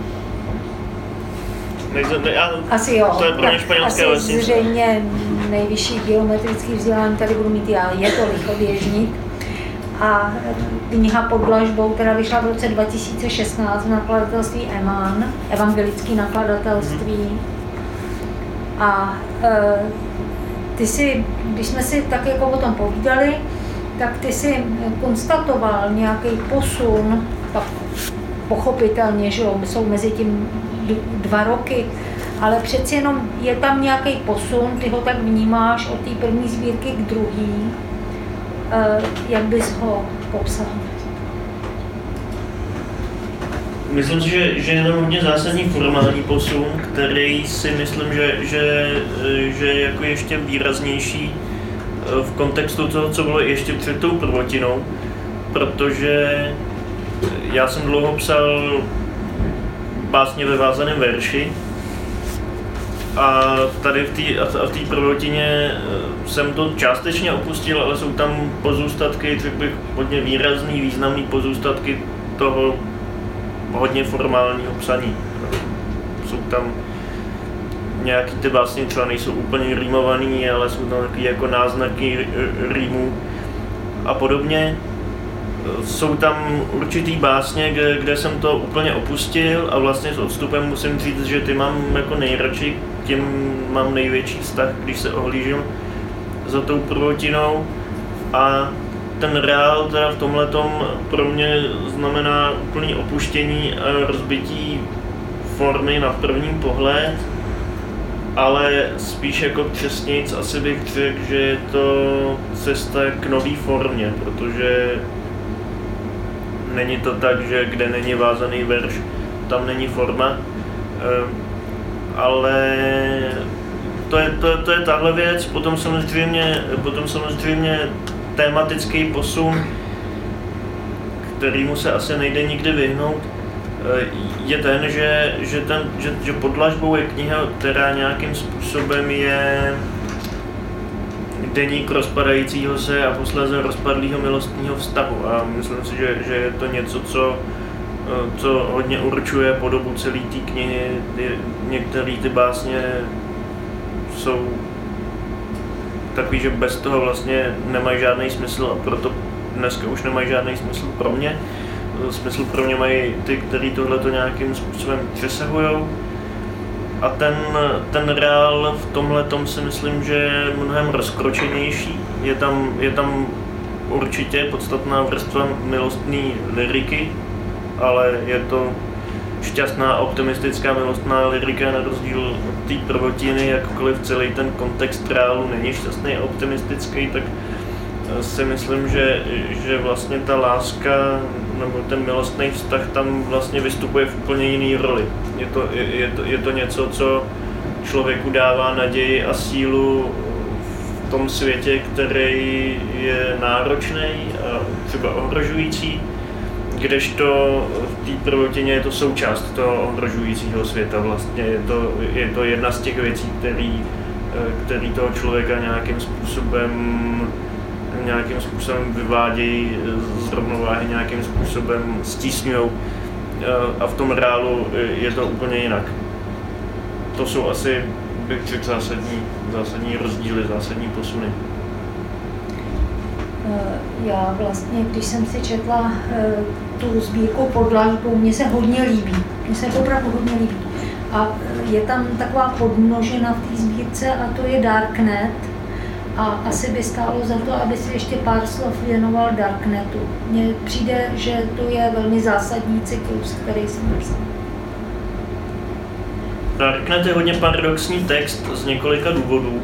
Speaker 4: Nejde, ne, já,
Speaker 3: Asi jo.
Speaker 4: To je pro mě španělské
Speaker 3: Asi zřejmě nejvyšší geometrický vzdělání tady budu mít já, je to lichoběžník. A kniha pod dlažbou, která vyšla v roce 2016 v nakladatelství Eman, evangelický nakladatelství. A e, ty si, když jsme si tak jako o tom povídali, tak ty si konstatoval nějaký posun, tak pochopitelně, že jsou mezi tím dva roky, ale přeci jenom je tam nějaký posun, ty ho tak vnímáš od té první sbírky k druhé. Eh, jak bys ho popsal?
Speaker 4: Myslím si, že, že je to hodně zásadní formální posun, který si myslím, že, že, že je jako ještě výraznější eh, v kontextu toho, co bylo ještě před tou prvotinou, protože já jsem dlouho psal básně ve vázaném verši a tady v té prvotině eh, jsem to částečně opustil, ale jsou tam pozůstatky, řekl bych, hodně výrazný, významný pozůstatky toho hodně formálního psaní. Jsou tam nějaký ty básně třeba nejsou úplně rýmovaný, ale jsou tam taky jako náznaky rýmu a podobně. Jsou tam určitý básně, kde, kde jsem to úplně opustil a vlastně s odstupem musím říct, že ty mám jako nejradši, tím mám největší vztah, když se ohlížím za tou prvotinou. A ten reál teda v tomhle pro mě znamená úplný opuštění a rozbití formy na první pohled, ale spíš jako přesnějc asi bych řekl, že je to cesta k nový formě, protože není to tak, že kde není vázaný verš, tam není forma, ehm, ale to je, to, to je tahle věc, potom samozřejmě, potom samozřejmě tématický posun, kterýmu se asi nejde nikdy vyhnout, eh, je ten, že, že, ten, že, že podlažbou je kniha, která nějakým způsobem je deník rozpadajícího se a posléze rozpadlého milostního vztahu. A myslím si, že, že je to něco, co, co hodně určuje podobu celé té knihy. Některé ty básně jsou takový, že bez toho vlastně nemají žádný smysl a proto dneska už nemají žádný smysl pro mě. Smysl pro mě mají ty, kteří tohle to nějakým způsobem přesahují. A ten, ten reál v tomhle tom si myslím, že je mnohem rozkročenější. Je tam, je tam určitě podstatná vrstva milostné liriky, ale je to šťastná, optimistická, milostná lirika na rozdíl od té prvotiny, jakkoliv celý ten kontext reálu není šťastný a optimistický, tak eh, si myslím, že, že vlastně ta láska nebo ten milostný vztah tam vlastně vystupuje v úplně jiný roli. Je to, je, je, to, je to něco, co člověku dává naději a sílu v tom světě, který je náročný a třeba ohrožující kdežto v té prvotině je to součást toho ohrožujícího světa. Vlastně je to, je to jedna z těch věcí, který, eh, který toho člověka nějakým způsobem nějakým způsobem vyvádějí z rovnováhy, nějakým způsobem stísňují eh, a v tom reálu je to úplně jinak. To jsou asi, bych řekl, zásadní, zásadní rozdíly, zásadní posuny.
Speaker 3: Eh, já vlastně, když jsem si četla eh, tu sbírku pod Lajkou, mně se hodně líbí. Mně se opravdu hodně líbí. A je tam taková podmnožena v té sbírce a to je Darknet. A asi by stálo za to, aby si ještě pár slov věnoval Darknetu. Mně přijde, že to je velmi zásadní cyklus, který jsem napsal.
Speaker 4: Darknet je hodně paradoxní text z několika důvodů.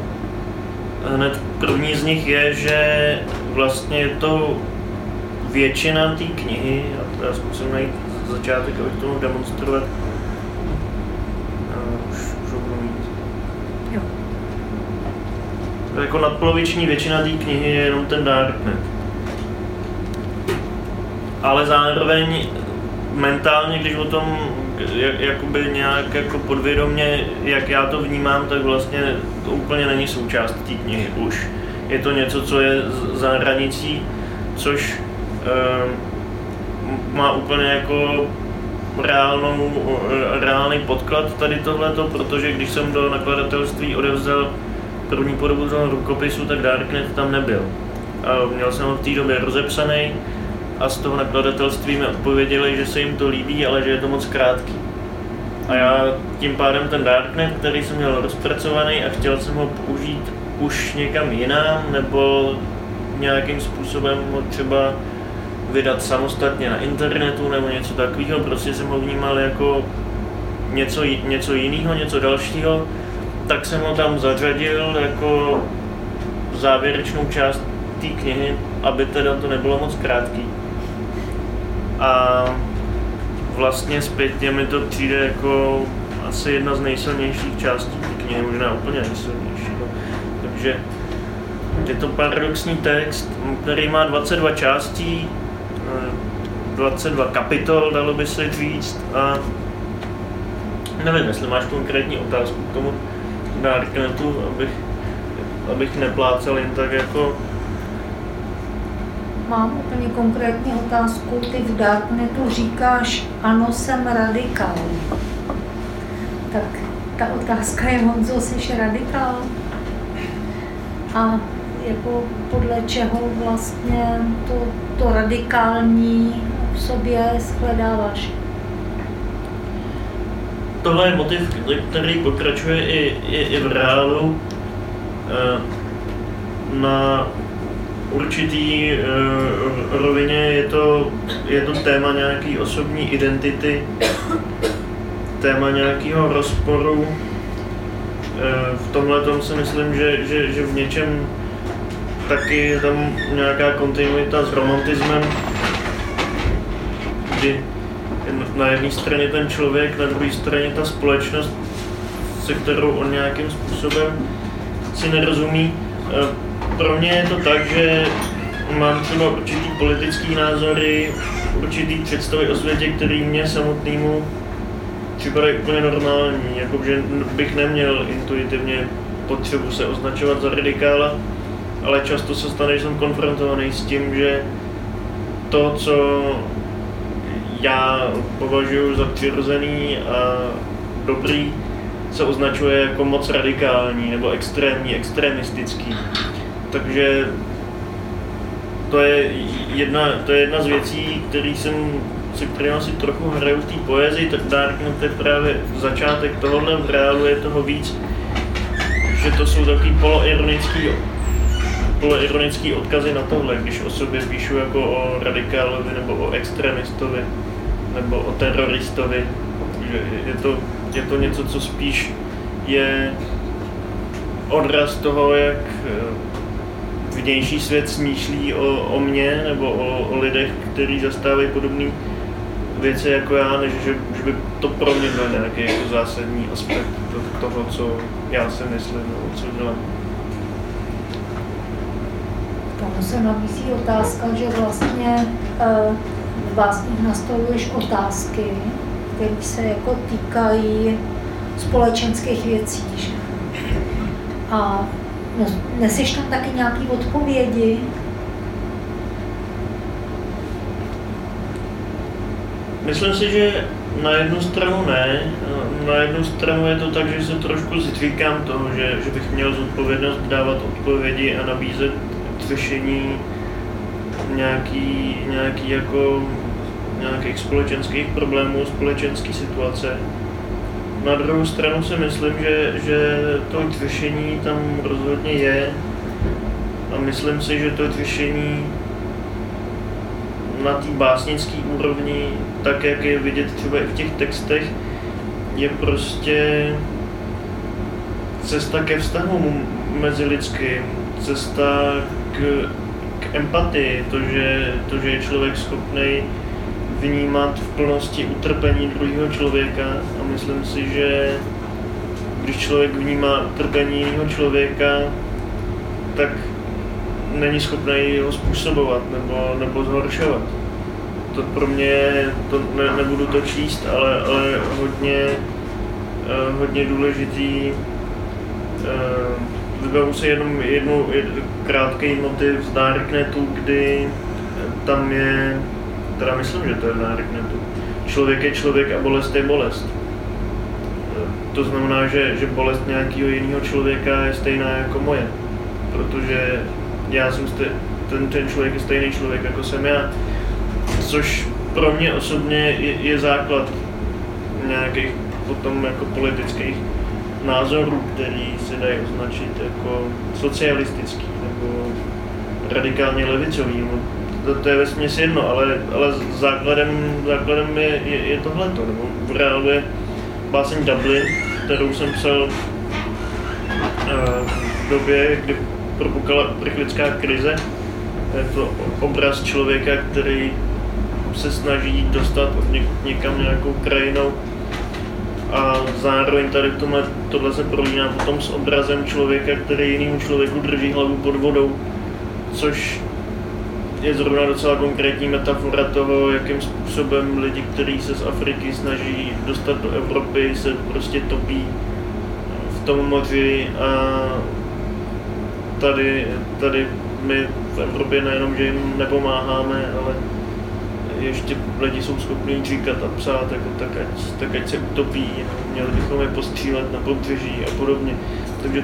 Speaker 4: Hned první z nich je, že vlastně je to většina té knihy, já zkusím najít začátek, abych to mohl demonstrovat. už, už ho budu mít. Jo. Jako nadpoloviční většina té knihy je jenom ten Darknet. Ale zároveň mentálně, když o tom jakoby nějak jako podvědomě, jak já to vnímám, tak vlastně to úplně není součást té knihy už. Je to něco, co je za hranicí, což e, má úplně jako reálnou, reálný podklad tady tohleto, protože když jsem do nakladatelství odevzal první podobu toho rukopisu, tak Darknet tam nebyl. A měl jsem ho v té době rozepsaný, a z toho nakladatelství mi odpověděli, že se jim to líbí, ale že je to moc krátký. A já tím pádem ten Darknet, který jsem měl rozpracovaný a chtěl jsem ho použít už někam jinam, nebo nějakým způsobem ho třeba vydat samostatně na internetu nebo něco takového, prostě jsem ho vnímal jako něco, něco jiného, něco dalšího, tak jsem ho tam zařadil jako závěrečnou část té knihy, aby teda to nebylo moc krátký. A vlastně zpětně mi to přijde jako asi jedna z nejsilnějších částí té knihy, možná úplně nejsilnější. No. Takže je to paradoxní text, který má 22 částí, 22 kapitol, dalo by se říct, a nevím, jestli máš konkrétní otázku k tomu Darknetu, abych, abych neplácel jen tak jako
Speaker 3: Mám úplně konkrétní otázku. Ty v Darknetu říkáš, ano, jsem radikál. Tak ta otázka je, Honzo, jsi radikál? A jako podle čeho vlastně to, to radikální v sobě shledáváš?
Speaker 4: Tohle je motiv, který pokračuje i, i, i v reálu. Eh, na určitý uh, rovině je to, je to téma nějaký osobní identity, téma nějakého rozporu. Uh, v tomhle tom si myslím, že, že, že v něčem taky je tam nějaká kontinuita s romantismem, kdy na jedné straně ten člověk, na druhé straně ta společnost, se kterou on nějakým způsobem si nerozumí. Uh, pro mě je to tak, že mám třeba určitý politický názory, určitý představy o světě, který mě samotnému připadají úplně normální, jako že bych neměl intuitivně potřebu se označovat za radikála, ale často se stane, že jsem konfrontovaný s tím, že to, co já považuji za přirozený a dobrý, se označuje jako moc radikální nebo extrémní, extremistický. Takže to je jedna, to je jedna z věcí, který jsem, se kterým asi trochu hraju v té poezii, tak Darknet je právě začátek tohohle, v reálu je toho víc, že to jsou takový poloironický poloironický odkazy na tohle, když o sobě píšu jako o radikálovi nebo o extremistovi nebo o teroristovi. Je to, je to něco, co spíš je odraz toho, jak vnější svět smýšlí o, o mně nebo o, o lidech, kteří zastávají podobné věci jako já, než že, že by to pro mě byl nějaký jako zásadní aspekt toho, co já si myslím nebo co dělám.
Speaker 3: Tomu se nabízí otázka, že vlastně uh, vlastně nastoluješ otázky, které se jako týkají společenských věcí. Že? A Neseš tam taky nějaký odpovědi?
Speaker 4: Myslím si, že na jednu stranu ne, na jednu stranu je to tak, že se trošku zříkám toho, že, že bych měl zodpovědnost dávat odpovědi a nabízet řešení nějaký, nějaký jako nějakých společenských problémů, společenské situace. Na druhou stranu si myslím, že, že to řešení tam rozhodně je a myslím si, že to řešení na té básnické úrovni, tak jak je vidět třeba i v těch textech, je prostě cesta ke vztahu mezi lidským, cesta k, empatii, to že, to, že je člověk schopný vnímat v plnosti utrpení druhého člověka a myslím si, že když člověk vnímá utrpení jiného člověka, tak není schopný ho způsobovat nebo, nebo zhoršovat. To pro mě, to ne, nebudu to číst, ale, ale hodně, uh, hodně důležitý. Vybavu si jenom jednu, jednu krátký motiv z Darknetu, kdy tam je teda myslím, že to je v Darknetu. Člověk je člověk a bolest je bolest. To znamená, že, že bolest nějakého jiného člověka je stejná jako moje. Protože já jsem stej, ten, ten člověk je stejný člověk, jako jsem já. Což pro mě osobně je, je základ nějakých potom jako politických názorů, který se dají označit jako socialistický nebo radikálně levicový. to, to je ve směs jedno, ale, ale základem, základem je, je, je tohleto, nebo v reálu je báseň Dublin, kterou jsem psal uh, v době, kdy propukala uprchlická krize. Je to obraz člověka, který se snaží dostat od někam nějakou krajinou a zároveň tady v tomhle, tohle se prolíná potom s obrazem člověka, který jinému člověku drží hlavu pod vodou, což je zrovna docela konkrétní metafora toho, jakým způsobem lidi, kteří se z Afriky snaží dostat do Evropy, se prostě topí v tom moři a tady, tady my v Evropě nejenom, že jim nepomáháme, ale ještě lidi jsou schopni říkat a psát, jako tak, ať, tak ať se utopí, měli bychom je postřílet na pobřeží a podobně. Takže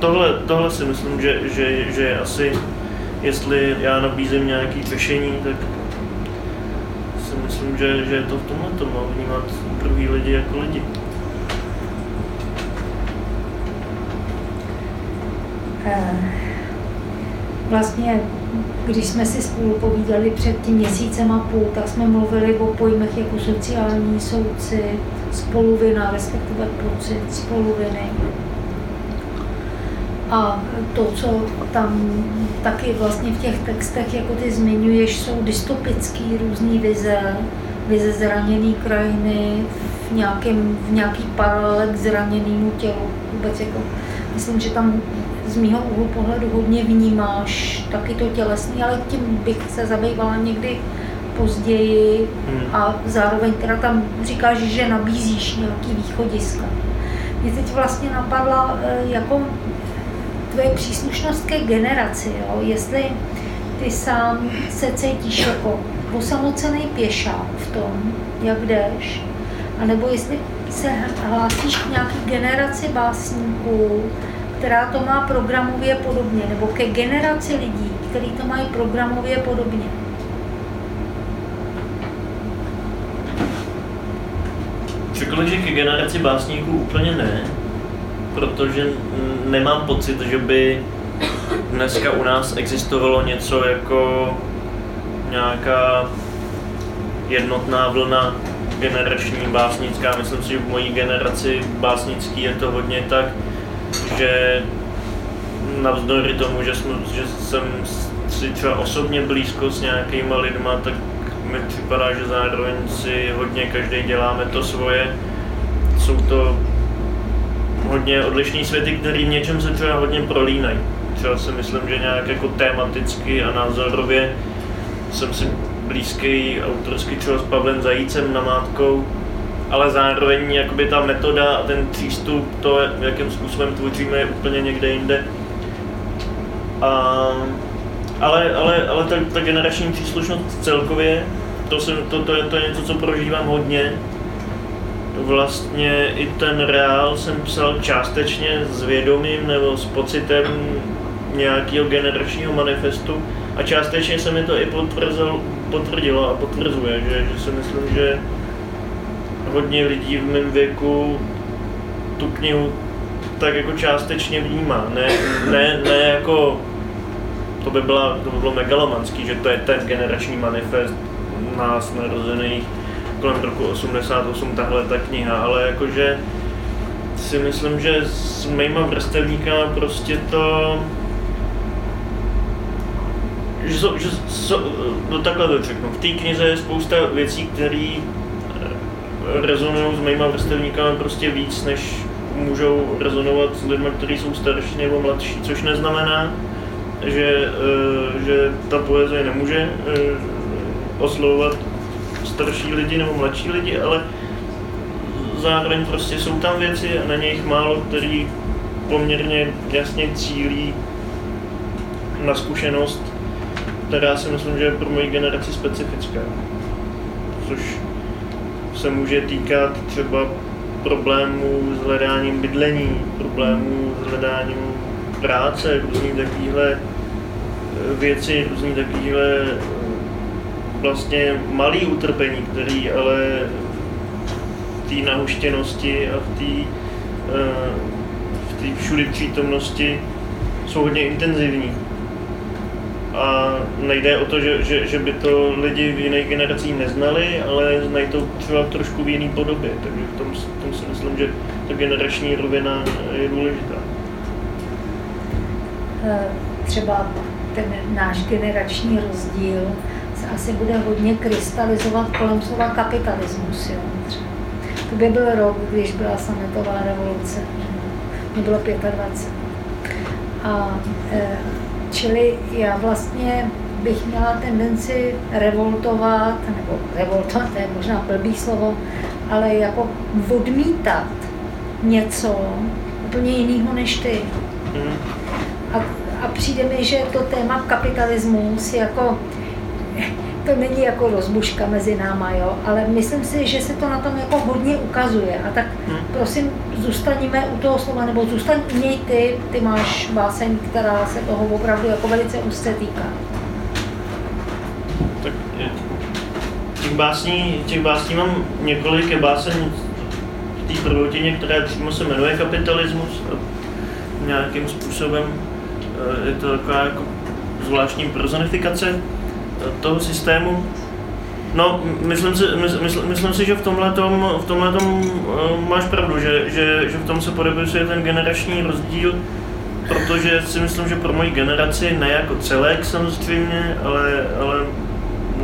Speaker 4: tohle, tohle si myslím, že, že, že je asi, jestli já nabízím nějaké řešení, tak si myslím, že, že je to v tomhle tom, vnímat druhý lidi jako lidi.
Speaker 3: Uh vlastně, když jsme si spolu povídali před tím měsícem a půl, tak jsme mluvili o pojmech jako sociální soudci, spoluvina, respektive pocit spoluviny. A to, co tam taky vlastně v těch textech, jako ty zmiňuješ, jsou dystopický různý vize, vize zraněné krajiny v, nějakém, v nějaký paralel k zraněnému tělu. Vůbec jako, myslím, že tam z mého úhlu pohledu hodně vnímáš taky to tělesný, ale tím bych se zabývala někdy později hmm. a zároveň teda tam říkáš, že nabízíš nějaký východiska. Mě teď vlastně napadla eh, jako tvoje příslušnost ke generaci, jo? jestli ty sám se cítíš jako osamocený pěšák v tom, jak jdeš, anebo jestli se hlásíš k nějaký generaci básníků, která to má programově podobně, nebo ke generaci lidí, kteří to mají programově podobně.
Speaker 4: Řekl že ke generaci básníků úplně ne, protože nemám pocit, že by dneska u nás existovalo něco jako nějaká jednotná vlna generační básnická. Myslím si, že v mojí generaci básnický je to hodně tak, že navzdory tomu, že, jsme, že jsem si třeba osobně blízko s nějakýma lidma, tak mi připadá, že zároveň si hodně každý děláme to svoje. Jsou to hodně odlišní světy, které v něčem se třeba hodně prolínají. Třeba si myslím, že nějak jako tematicky a názorově jsem si blízký autorský třeba s Pavlem Zajícem na Mátkou, ale zároveň jakoby ta metoda a ten přístup, to, jakým způsobem tvoříme, je úplně někde jinde. A, ale, ale, ale ta, ta generační příslušnost celkově, to, jsem, to, to, je, to je něco, co prožívám hodně. Vlastně i ten reál jsem psal částečně s vědomím nebo s pocitem nějakého generačního manifestu a částečně se mi to i potvrzilo, potvrdilo a potvrzuje, že, že si myslím, že hodně lidí v mém věku tu knihu tak jako částečně vnímá. Ne, ne, ne jako, to by, byla, to by bylo megalomanský, že to je ten generační manifest nás narozených kolem roku 88, tahle ta kniha, ale jakože si myslím, že s mýma vrstevníkama prostě to že, so, že so, no takhle to řeknu. V té knize je spousta věcí, které rezonují s mýma vrstevníkama prostě víc, než můžou rezonovat s lidmi, kteří jsou starší nebo mladší, což neznamená, že, eh, že ta poezie nemůže eh, oslovovat starší lidi nebo mladší lidi, ale zároveň prostě jsou tam věci a na nich málo, který poměrně jasně cílí na zkušenost, která si myslím, že je pro moji generaci specifická. Což se může týkat třeba problémů s hledáním bydlení, problémů s hledáním práce, různý takovýhle eh, věci, různý takovýhle eh, vlastně malý utrpení, který ale v té nahuštěnosti a v té eh, v té všudy přítomnosti jsou hodně intenzivní. A nejde o to, že, že, že by to lidi v jiných generacích neznali, ale znají to třeba trošku v jiný podobě, takže v tom, v tom si myslím, že ta generační rovina je důležitá.
Speaker 3: Eh, třeba ten náš generační rozdíl se asi bude hodně krystalizovat kolem slova kapitalismus. Jo? To by byl rok, když byla sametová revoluce. Mě bylo 25. A e, čili já vlastně bych měla tendenci revoltovat, nebo revoltovat, to je možná blbý slovo, ale jako odmítat něco úplně jiného než ty. Mm. A, a přijde mi, že to téma kapitalismus jako to není jako rozbuška mezi náma, jo, ale myslím si, že se to na tom jako hodně ukazuje. A tak hmm. prosím, zůstaneme u toho slova, nebo zůstaň u něj ty, ty máš báseň, která se toho opravdu jako velice úzce týká.
Speaker 4: Tak těch básní, těch básní mám několik, je báseň v té prvotině, která přímo se jmenuje kapitalismus. Nějakým způsobem eh, je to taková jako zvláštní personifikace toho systému. No, myslím si, mysl, myslím si, že v tomhle v tomhletom uh, máš pravdu, že, že, že v tom se podepisuje ten generační rozdíl, protože si myslím, že pro moji generaci, ne jako celek samozřejmě, ale, ale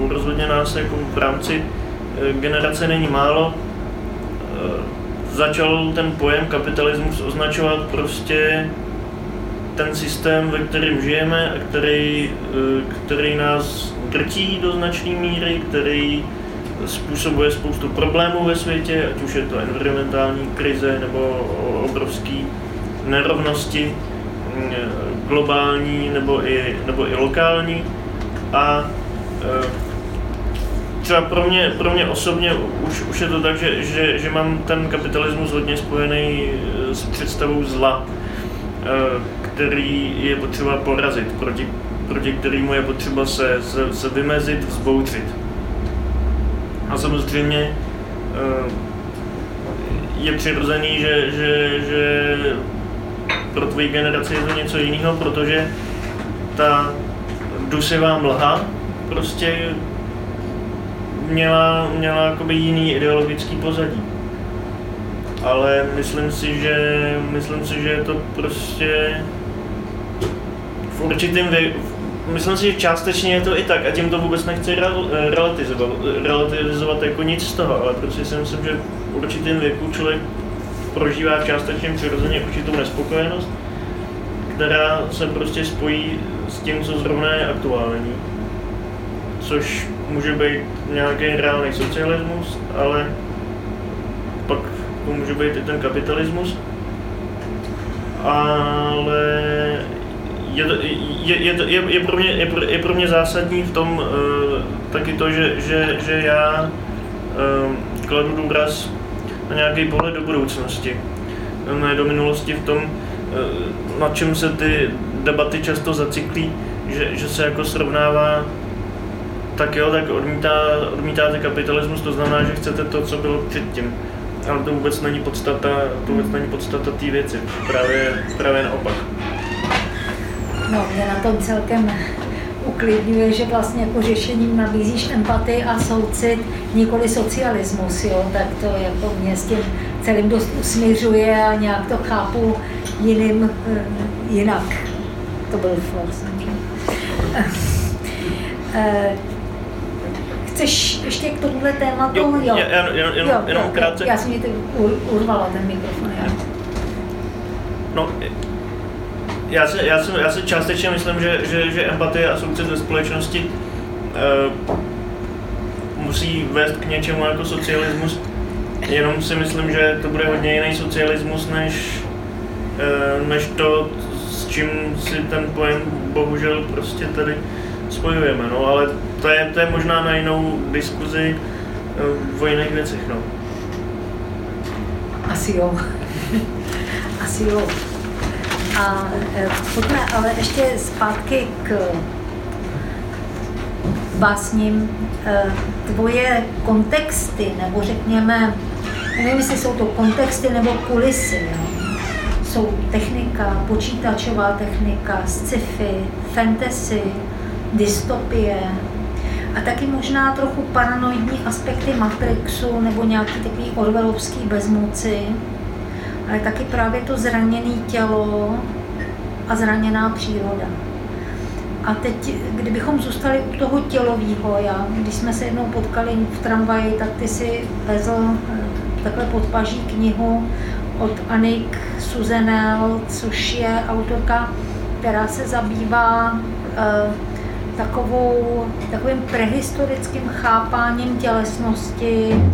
Speaker 4: rozhodně nás jako v rámci eh, generace není málo, uh, začal ten pojem kapitalismus označovat prostě ten systém, ve kterém žijeme a který, který nás drtí do značné míry, který způsobuje spoustu problémů ve světě, ať už je to environmentální krize nebo obrovské nerovnosti mm, globální nebo i, nebo i lokální. A e, třeba pro mě, pro mě osobně už, už je to tak, že, že, že mám ten kapitalismus hodně spojený e, s představou zla, e, který je potřeba porazit, proti proti kterému je potřeba se, se, se vymezit, vzbouřit. A samozřejmě eh, je přirozený, že, že, že pro tvoji generaci je to něco jiného, protože ta dusivá mlha prostě měla, měla jakoby jiný ideologický pozadí. Ale myslím si, že myslím si, že je to prostě v určitém věku, myslím si, že částečně je to i tak a tím to vůbec nechci relativizovat, relativizovat jako nic z toho, ale prostě si myslím, že v určitém věku člověk prožívá částečně přirozeně určitou nespokojenost, která se prostě spojí s tím, co zrovna je aktuální. Což může být nějaký reálný socialismus, ale pak to může být i ten kapitalismus. Ale je, je, je, je, je, pro mě, je, pro, je pro mě zásadní v tom uh, taky to, že, že, že já uh, kladu důraz na nějaký pohled do budoucnosti, ne do minulosti v tom, uh, na čem se ty debaty často zacyklí, že, že se jako srovnává tak jo, tak odmítá, odmítáte kapitalismus, to znamená, že chcete to, co bylo předtím. Ale to vůbec není podstata, to vůbec není podstata té věci, právě, právě naopak.
Speaker 3: No, mě na tom celkem uklidňuje, že vlastně jako řešením nabízíš empatii a soucit, nikoli socialismus, jo, tak to jako mě s tím celým dost usměřuje a nějak to chápu jiným, eh, jinak. To byl vlastně. Chceš ještě k tomuhle tématu?
Speaker 4: Jo, jo. Jen, jen, jen, jo, jenom krátce.
Speaker 3: Já jsem mi urvala ten mikrofon. Já.
Speaker 4: No, já si, já, si, já si částečně myslím, že, že, že empatie a soucit ve společnosti uh, musí vést k něčemu jako socialismus. Jenom si myslím, že to bude hodně jiný socialismus, než, uh, než to, s čím si ten pojem bohužel prostě tady spojujeme. No, ale to je, to je možná na jinou diskuzi uh, o jiných věcech. No.
Speaker 3: Asi jo. Asi jo. A e, pojďme ale ještě zpátky k básním. E, tvoje kontexty, nebo řekněme, nevím, jestli jsou to kontexty nebo kulisy, jo? jsou technika, počítačová technika, sci-fi, fantasy, dystopie a taky možná trochu paranoidní aspekty Matrixu nebo nějaký takový orvelovský bezmoci, ale taky právě to zraněné tělo a zraněná příroda. A teď, kdybychom zůstali u toho tělového, já, když jsme se jednou potkali v tramvaji, tak ty si vezl eh, takhle podpaží knihu od Anik Suzenel, což je autorka, která se zabývá uh, takovou, takovým prehistorickým chápáním tělesnosti,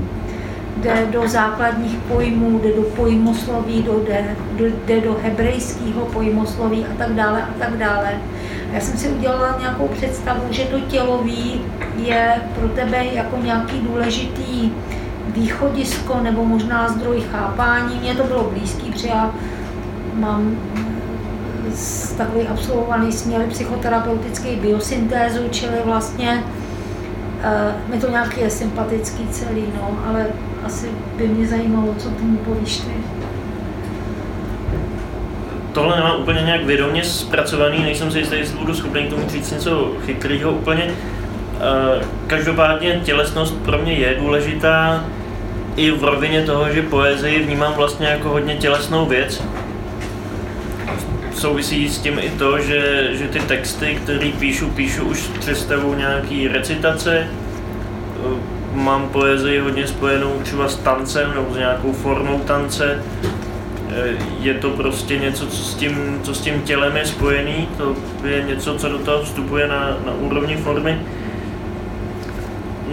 Speaker 3: jde do základních pojmů, jde do pojmosloví, jde, jde do hebrejského pojmosloví a tak dále a tak dále. Já jsem si udělala nějakou představu, že to tělový je pro tebe jako nějaký důležitý východisko nebo možná zdroj chápání. Mně to bylo blízký, protože já mám takový absolvovaný směr psychoterapeutický biosyntézu, čili vlastně uh, mi to nějaký je sympatický celý, no, ale asi by mě zajímalo, co tomu povíš ty.
Speaker 4: Tohle nemám úplně nějak vědomě zpracovaný, nejsem si jistý, jestli budu schopný tomu říct něco chytrého úplně. Eh, každopádně tělesnost pro mě je důležitá i v rovině toho, že poezii vnímám vlastně jako hodně tělesnou věc. Souvisí s tím i to, že, že ty texty, které píšu, píšu už s představou nějaký recitace. Eh, mám poezii hodně spojenou třeba s tancem nebo s nějakou formou tance je to prostě něco, co s tím, co s tím tělem je spojený, to je něco, co do toho vstupuje na, na úrovni formy.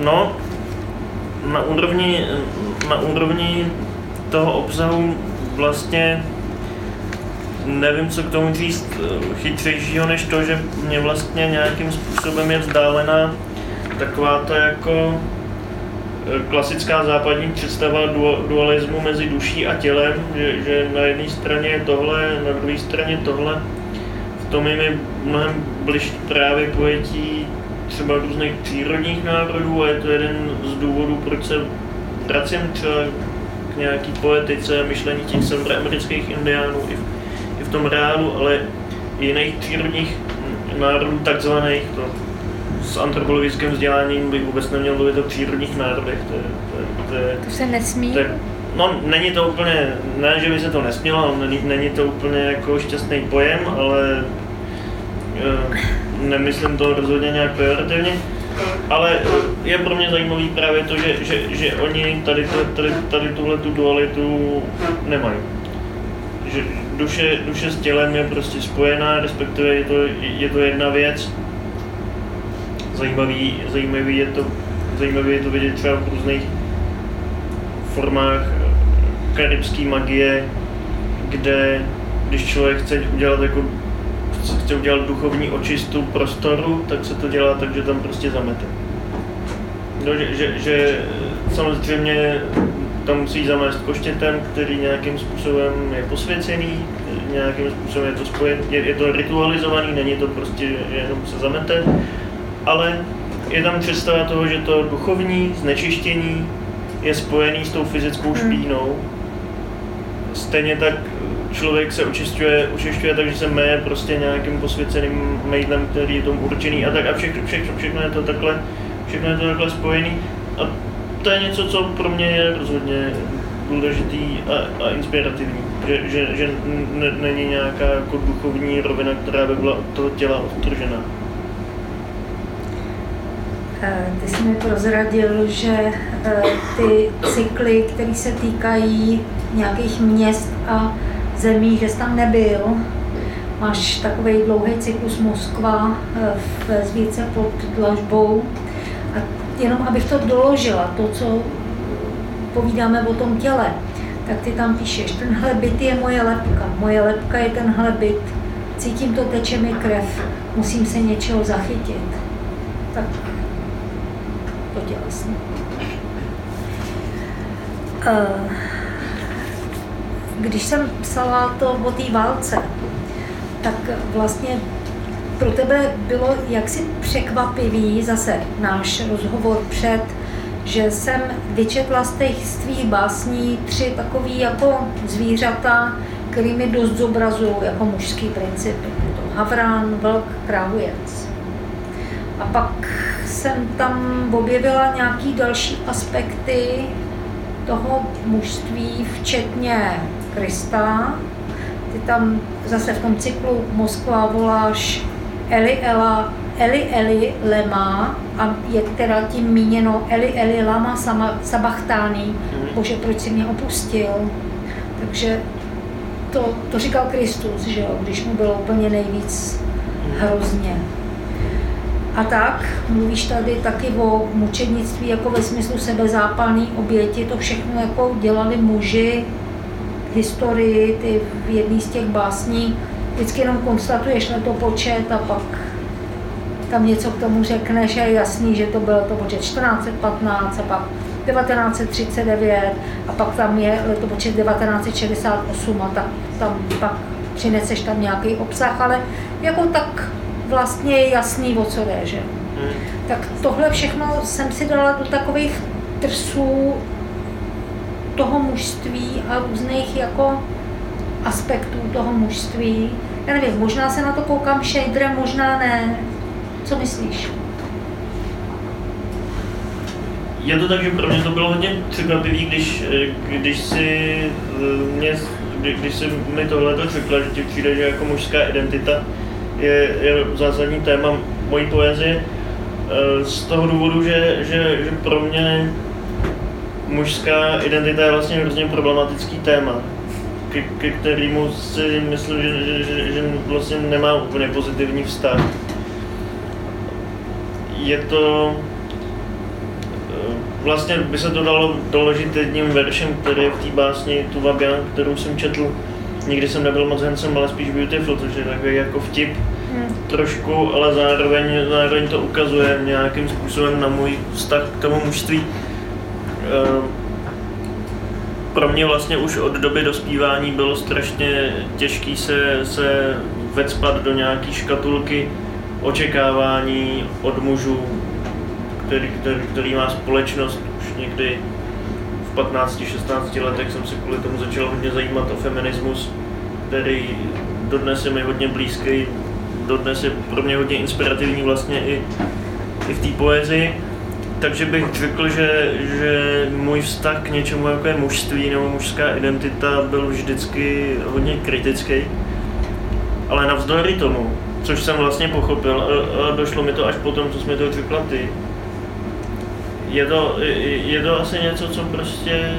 Speaker 4: No, na úrovni, na úrovni toho obsahu vlastně nevím, co k tomu říct chytřejšího, než to, že mě vlastně nějakým způsobem je vzdálená taková ta jako klasická západní představa dualismu mezi duší a tělem, že, že na jedné straně je tohle, na druhé straně tohle. V tom je mi mnohem bližší právě pojetí třeba různých přírodních národů a je to jeden z důvodů, proč se vracím třeba k nějaký poetice, myšlení těch severoamerických indiánů i v tom reálu, ale i jiných přírodních národů takzvaných, to s antropologickým vzděláním bych vůbec neměl mluvit o přírodních národech. To, je,
Speaker 3: to, je, to, je, to se nesmí?
Speaker 4: To je, no, není to úplně, ne, že by se to nesmělo, není, není to úplně jako šťastný pojem, ale e, nemyslím to rozhodně nějak pejorativně. Ale je pro mě zajímavý právě to, že, že, že oni tady, tady, tady tuhle tu dualitu nemají. Že duše, duše s tělem je prostě spojená, respektive je to, je to jedna věc zajímavý, zajímavý, je to, zajímavý je to vidět třeba v různých formách karibské magie, kde když člověk chce udělat jako chce udělat duchovní očistu prostoru, tak se to dělá tak, že tam prostě zamete. No, že, že, že samozřejmě tam musí zamést koštětem, který nějakým způsobem je posvěcený, nějakým způsobem je to spojen, je, je to ritualizovaný, není to prostě, jenom se zamete, ale je tam představa toho, že to duchovní znečištění je spojený s tou fyzickou hmm. špínou. Stejně tak člověk se očišťuje, očišťuje tak, že se meje prostě nějakým posvěceným mejdlem, který je tomu určený a tak a všechno, všechno, všechno je to takhle, všechno je to takhle spojený. A to je něco, co pro mě je rozhodně důležitý a, a inspirativní. Že, že, že není nějaká jako duchovní rovina, která by byla od toho těla odtržená.
Speaker 3: Eh, ty jsi mi prozradil, že eh, ty cykly, které se týkají nějakých měst a zemí, že jsi tam nebyl. Máš takový dlouhý cyklus Moskva eh, v zvíce pod dlažbou. Jenom abych to doložila, to, co povídáme o tom těle, tak ty tam píšeš, tenhle byt je moje lepka, moje lepka je tenhle byt, cítím to, teče mi krev, musím se něčeho zachytit. Tak tělesně. Eh, když jsem psala to o té válce, tak vlastně pro tebe bylo jaksi překvapivý zase náš rozhovor před, že jsem vyčetla z těch z tvých básní tři takový jako zvířata, který mi dost zobrazují jako mužský principy. To havran, vlk, krávujec. A pak jsem tam objevila nějaký další aspekty toho mužství, včetně Krista. Ty tam zase v tom cyklu Moskva voláš Eli Ela, Eli Eli Lema a je teda tím míněno Eli Eli Lama sama, Sabachtány,
Speaker 4: Mhm.
Speaker 3: bože, proč si mě opustil. Takže to, to říkal Kristus, že jo, když mu bylo úplně nejvíc hrozně. A tak, mluvíš tady taky o mučednictví jako ve smyslu sebezápalný oběti, to všechno jako dělali muži v historii, ty v jedné z těch básní, vždycky jenom konstatuješ letopočet a pak tam něco k tomu řekneš a je jasný, že to byl to počet 1415 a pak 1939 a pak tam je letopočet 1968 a tak tam pak přineseš tam nějaký obsah, ale jako tak vlastně je jasný, o co jde, že?
Speaker 4: Hmm.
Speaker 3: Tak tohle všechno jsem si dala do takových trsů toho mužství a různých jako aspektů toho mužství. Já nevím, možná se na to koukám shaderem, možná ne. Co myslíš?
Speaker 4: Je to tak, že pro mě to bylo hodně překvapivý, když, eh, když si eh, mě, kdy- když si mi tohle to řekla, že ti přijde, že jako mužská identita je, je zásadní téma mojí poezie, eh, z toho důvodu, že, že, že pro mě mužská identita je vlastně hrozně problematický téma, ke, ke kterému si myslím, že, že, že, že vlastně nemá úplně pozitivní vztah. Je to eh, vlastně by se to dalo doložit jedním veršem, který je v té básni Tu Vabian, kterou jsem četl. Nikdy jsem nebyl moc handsome, ale spíš beautiful, což je takový jako vtip
Speaker 3: Hm.
Speaker 4: trošku, ale zároveň, zároveň to ukazuje nějakým způsobem na můj vztah k tomu mužství. Eh, Pro mě vlastně už od doby dospívání bylo strašně těžký se, se vecpat do nějaký škatulky očekávání od mužů, který, který, který má společnost už někdy v 15-16 letech jsem se kvůli tomu začal hodně zajímat o feminismus, který dodnes je mi hodně blízký, dodnes je pro mě hodně inspirativní vlastně i, i v té poezii. Takže bych řekl, že, že můj vztah k něčemu, jako je mužství nebo mužská identita, byl vždycky hodně kritický. Ale navzdory tomu, což jsem vlastně pochopil, a, došlo mi to až potom, co jsi mi to řekla ty, je to, je to asi něco, co prostě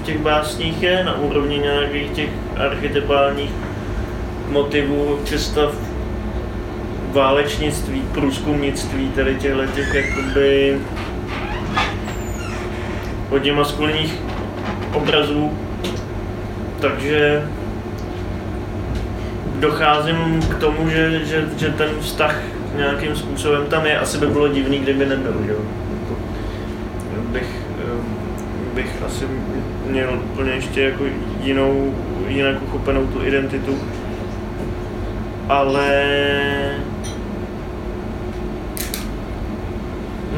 Speaker 4: v těch básních je na úrovni nějakých těch archetypálních motivů, představ válečnictví, průzkumnictví, tady těchto těch jakoby hodně maskulinních obrazů. Takže docházím k tomu, že, že, že ten vztah nějakým způsobem tam je. Asi by bylo divný, kdyby nebyl, jo. Jako, bych, eh, bych asi měl úplně ještě jako jinou, jinak uchopenou tu identitu. Ale...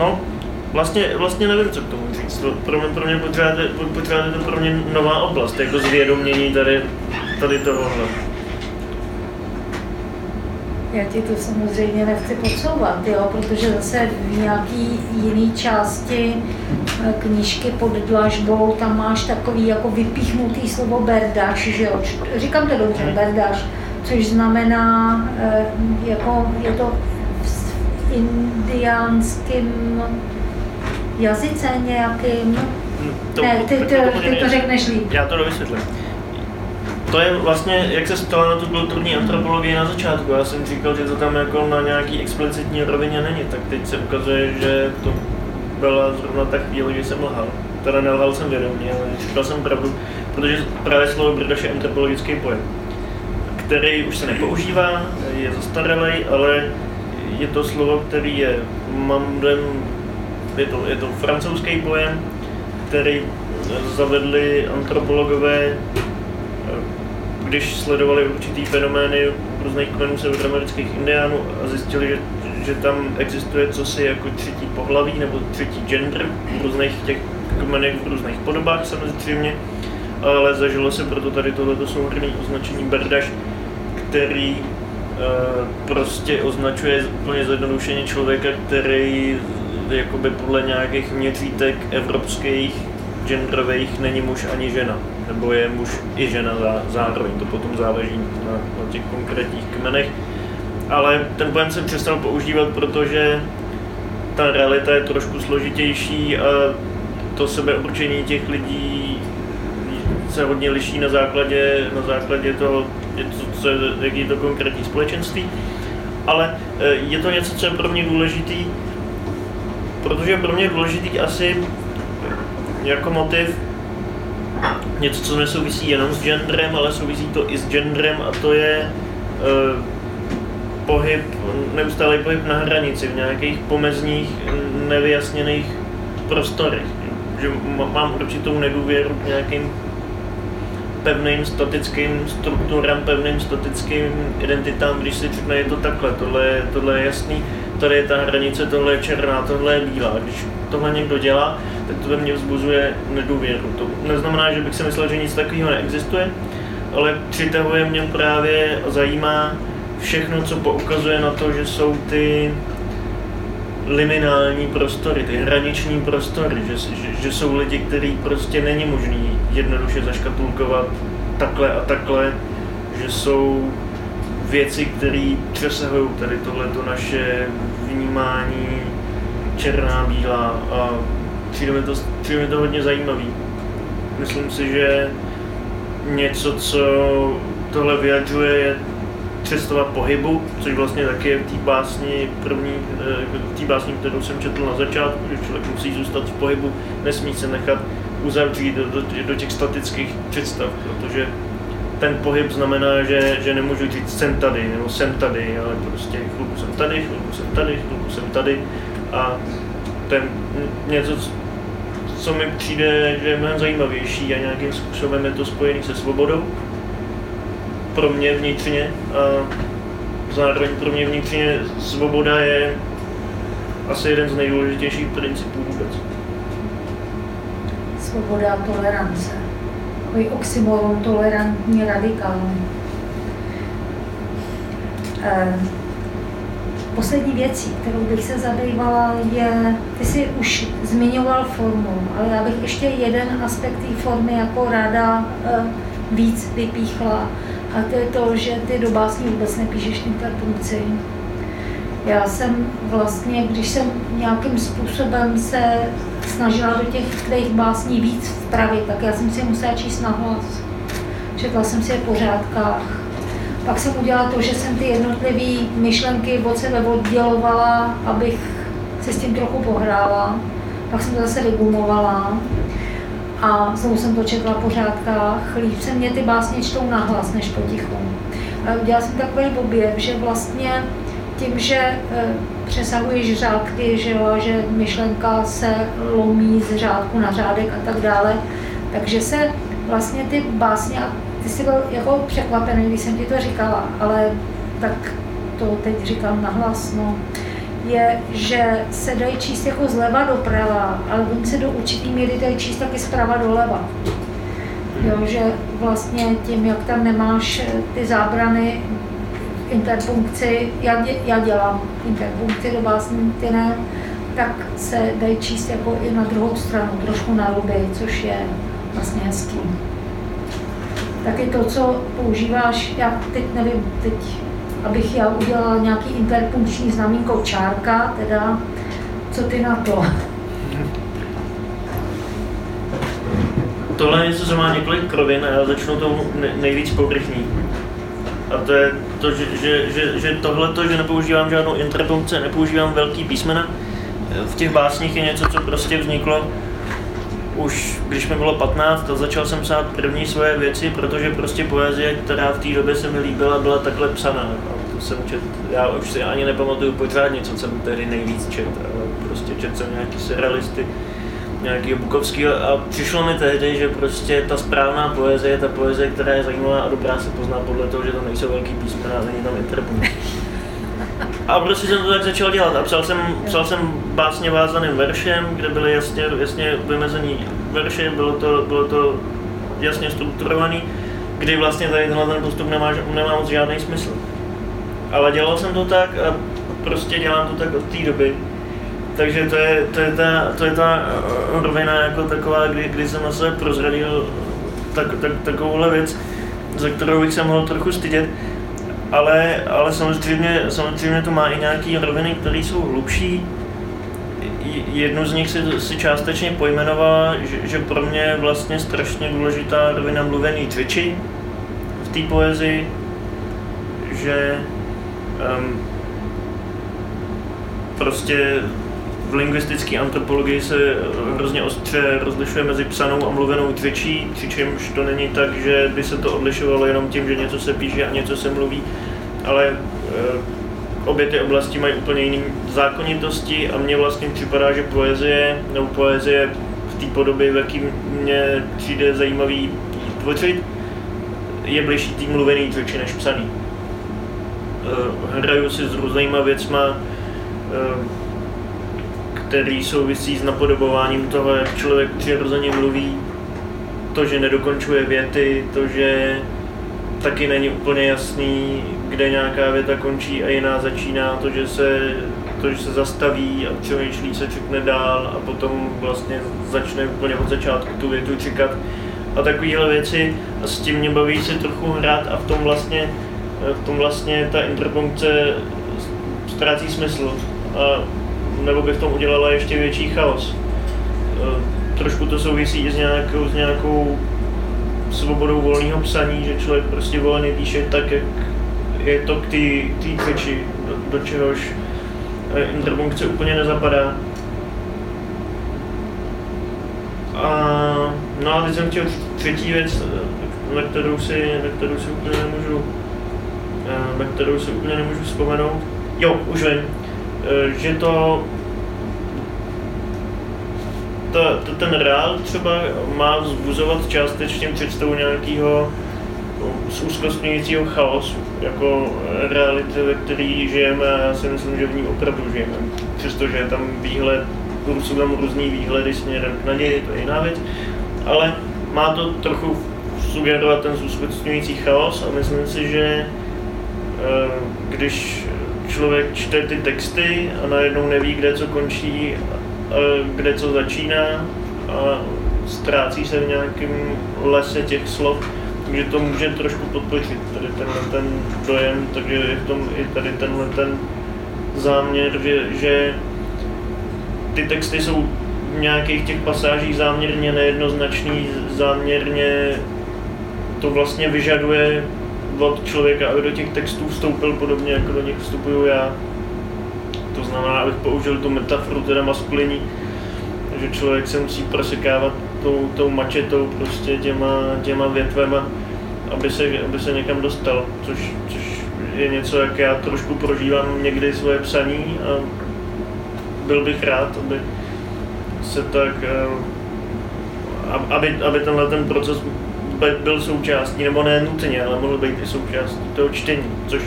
Speaker 4: No, vlastně, vlastně nevím, co k tomu říct. To pro mě, pro mě pořád, je, pořád je to pro mě nová oblast, jako zvědomění tady, tady tohohle.
Speaker 3: Já ti to samozřejmě nechci podsouvat, jo, protože zase v nějaký jiný části eh, knížky pod dlažbou tam máš takový jako vypíchnutý slovo berdáš, že jo, říkám to dobře,
Speaker 4: Mhm.
Speaker 3: berdáš, což znamená, eh, jako je to v indiánském jazyce nějakým,
Speaker 4: To,
Speaker 3: ne, ty, ty, ty to řekneš líp.
Speaker 4: Já to dovysvětlím. To je vlastně, jak se stalo na tu kulturní antropologii na začátku. Já jsem říkal, že to tam jako na nějaký explicitní rovině není, tak teď se ukazuje, že to byla zrovna ta chvíle, kdy jsem lhal. Teda nelhal jsem vědomě, ale říkal jsem pravdu, protože právě slovo brdaš je antropologický pojem, který už se nepoužívá, je zastaralý, ale je to slovo, který je mandem, je to, je to francouzský pojem, který zavedli antropologové, když sledovali určitý fenomény různých kmenů severoamerických indiánů a zjistili, že, že tam existuje cosi jako třetí pohlaví nebo třetí gender v různých těch kmenech v různých podobách samozřejmě, ale zažilo se proto tady tohleto souhrnné označení berdaš, který prostě označuje úplně zjednodušeně člověka, který jakoby podle nějakých měřítek evropských genderových není muž ani žena, nebo je muž i žena zároveň, to potom záleží na, na těch konkrétních kmenech. Ale ten pojem jsem přestal používat, protože ta realita je trošku složitější a to sebeurčení těch lidí se hodně liší na základě, na základě toho, co, co, jaký je to konkrétní společenství. Ale e, je to něco, co je pro mě důležitý, protože pro mě je důležitý asi jako motiv něco, co nesouvisí jenom s genderem, ale souvisí to i s genderem a to je uh, pohyb, neustálý pohyb na hranici, v nějakých pomezních, nevyjasněných prostorech. Že mám určitou nedůvěru k nějakým pevným statickým strukturám, pevným statickým identitám, když si řekne, je to takhle, tohle je, tohle je jasný, tady je ta hranice, tohle je černá, tohle je bílá. Když tohle někdo dělá, tak to ve mně vzbuzuje nedůvěru. To neznamená, že bych si myslel, že nic takového neexistuje, ale přitahuje mě právě a zajímá všechno, co poukazuje na to, že jsou ty liminální prostory, ty hraniční prostory, že, že, že jsou lidi, který prostě není možný jednoduše zaškatulkovat takhle a takhle, že jsou věci, které přesahují tady tohleto naše vnímání černá, bílá a přijde mi to, přijde mi to hodně zajímavý. Myslím si, že něco, co tohle vyjadřuje, je představa pohybu, což vlastně taky je v té básni první, eh, v té básni, kterou jsem četl na začátku, že člověk musí zůstat v pohybu, nesmí se nechat uzavřít do, do, do těch statických představ, protože ten pohyb znamená, že, že nemůžu říct jsem tady nebo jsem tady, ale prostě chvilku jsem tady, chvilku jsem tady, chvilku jsem tady a ten něco, co mi přijde, že je mnohem zajímavější a nějakým způsobem je to spojený se svobodou, pro mě vnitřně a zároveň pro mě vnitřně svoboda je asi jeden z nejdůležitějších principů vůbec.
Speaker 3: Svoboda a tolerance. Takový oxymoron tolerantní radikální. Eh, poslední věcí, kterou bych se zabývala, je, ty jsi už zmiňoval formu, ale já bych ještě jeden aspekt té formy jako ráda eh, víc vypíchla a to je to, že ty do básní vůbec nepíšeš interpunkci. Já jsem vlastně, když jsem nějakým způsobem se snažila do těch tvých básní víc vpravit, tak já jsem si musela číst nahlas. Četla jsem si je po řádkách. Pak jsem udělala to, že jsem ty jednotlivé myšlenky od sebe oddělovala, abych se s tím trochu pohrála. Pak jsem to zase vygumovala a znovu jsem to četla po řádkách. Líp se mě ty básně čtou nahlas než potichu. Udělala jsem takový objev, že vlastně tím, že e, přesahuješ řádky, že, jo, že myšlenka se lomí z řádku na řádek a tak dále, takže se vlastně ty básně, a ty jsi byl jako překvapený, když jsem ti to říkala, ale tak to teď říkám nahlas, no, je, že se dají číst jako zleva doprava, ale oni se do určitý míry dají číst taky zprava doleva. Jo, že vlastně tím, jak tam nemáš ty zábrany interpunkci, já, dě, já dělám interpunkci do ne, tak se dají číst jako i na druhou stranu, trošku na ruby, což je vlastně hezký. Taky to, co používáš, já teď nevím, teď abych já udělala nějaký interpunkční znamínko čárka, teda co ty na to?
Speaker 4: Tohle je něco, co má několik krovin a já začnu tou nejvíc povrchní. A to je to, že, že, že, že tohle, že nepoužívám žádnou interpunkci, nepoužívám velký písmena. V těch básních je něco, co prostě vzniklo už když mi bylo 15, a začal jsem psát první svoje věci, protože prostě poezie, která v té době se mi líbila, byla takhle psaná. A to jsem čet, já už si ani nepamatuju pořádně, co jsem tehdy nejvíc čet, ale prostě čet jsem nějaký surrealisty, nějaký Bukovský a přišlo mi tehdy, že prostě ta správná poezie je ta poezie, která je zajímavá a dobrá se pozná podle toho, že tam nejsou velký písmena a není tam interpunkt. A prostě jsem to tak začal dělat a psal jsem, psal jsem básně vázaným veršem, kde byly jasně, jasně vymezený verše, bylo to, bylo to jasně strukturovaný, kdy vlastně tady tenhle ten postup nemá, nemá moc žádný smysl. ale dělal jsem to tak a prostě dělám to tak od té doby. Takže to je, to je ta, to je ta eh, rovina jako taková, kdy, kdy jsem na sebe prozradil tak, tak, takovouhle věc, za kterou bych se mohl trochu stydět. Ale, ale samozřejmě, samozřejmě to má i nějaké roviny, které jsou hlubší. Jednu z nich si, si částečně pojmenovala, že, že pro mě je vlastně strašně důležitá rovina mluvený řeči v té poezii, že um, prostě v lingvistické antropologii se hrozně ostře rozlišuje mezi psanou a mluvenou řečí, přičemž to není tak, že by se to odlišovalo jenom tím, že něco se píše a něco se mluví, ale e, obě ty oblasti mají úplně jiné zákonitosti a mně vlastně připadá, že poezie, nebo poezie v té podobě, v jaký mě přijde zajímavý tvořit, je blížší tým mluvený řeči než psaný. E, hraju si s různýma věcma, který souvisí s napodobováním toho, jak člověk přirozeně mluví, to, že nedokončuje věty, to, že taky není úplně jasný, kde nějaká věta končí a jiná začíná, to, že se, to, že se zastaví a přemýšlí se, čekne dál a potom vlastně začne úplně od začátku tu větu čekat a takovéhle věci. A s tím mě baví se trochu hrát a v tom vlastně, v tom vlastně ta interpunkce ztrácí smysl. A nebo by v tom udělala ještě větší chaos. E, trošku to souvisí i s nějakou, s nějakou svobodou volného psaní, že člověk prostě volně píše tak, jak je to k té řeči, do, do čehož e, interpunkce úplně nezapadá. A, no a teď jsem chtěl třetí věc, na kterou si, na kterou si úplně nemůžu, e, na kterou si úplně nemůžu vzpomenout. Jo, už vím. Eh, že to ta, to, ten reál třeba má vzbuzovat částečně představu nějakého zúzkostňujícího chaosu, jako reality, ve které žijeme a já si myslím, že v ní opravdu žijeme. Přestože je tam výhled, jsou tam různý výhledy směrem k naději, to je jiná věc, ale má to trochu sugerovat ten zúzkostňující chaos a myslím si, že eh, když člověk čte ty texty a najednou neví, kde co končí, a kde co začíná a ztrácí se v nějakém lese těch slov, takže to může trošku podpořit tady tenhle ten dojem, takže je v tom i tady tenhle ten záměr, že, že ty texty jsou v nějakých těch pasážích záměrně nejednoznačný, záměrně to vlastně vyžaduje od člověka, aby do těch textů vstoupil podobně, jako do nich vstupuju já. To znamená, abych použil tu metaforu teda maskulinní, že člověk se musí prosekávat tou, tou mačetou, prostě těma, těma větvema, aby se, aby se někam dostal, což, což je něco, jak já trošku prožívám někdy svoje psaní a byl bych rád, aby se tak, eh, aby, aby tenhle ten proces byl součástí, nebo ne nutně, ale mohl být i součástí toho čtení, což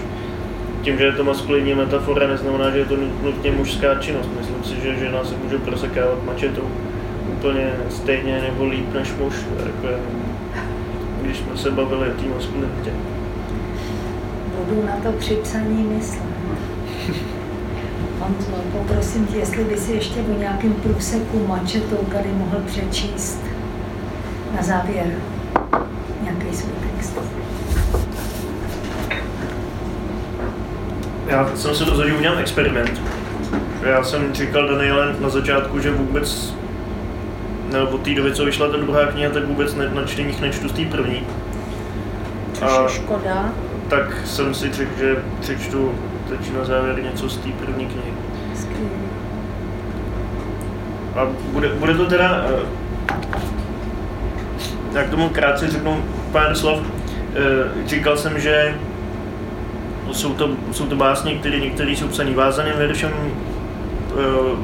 Speaker 4: tím, že je to maskulinní metafora, neznamená, že je to nutně mužská činnost. Myslím si, že žena se může prosekávat mačetou úplně stejně nebo líp než muž, jako když jsme se bavili o té maskulinitě.
Speaker 3: Budu na to při psaní myslet. Honzo, poprosím tě, jestli by si ještě o nějakém průseku mačetou tady mohl přečíst na závěr nějaký svůj text.
Speaker 4: Já jsem se rozhodl udělat experiment. Já jsem říkal Daniele na začátku, že vůbec nebo od té doby, co vyšla ta druhá kniha, tak vůbec ne, na čteních nečtu z té první.
Speaker 3: Což a je škoda.
Speaker 4: Tak jsem si řekl, že přečtu teď na závěr něco z té první knihy. A bude, bude to teda, eh, jak tomu krátce řeknu pár slov. Eh, říkal jsem, že jsou to, jsou to básně, které některé jsou psané vázaným veršem, eh,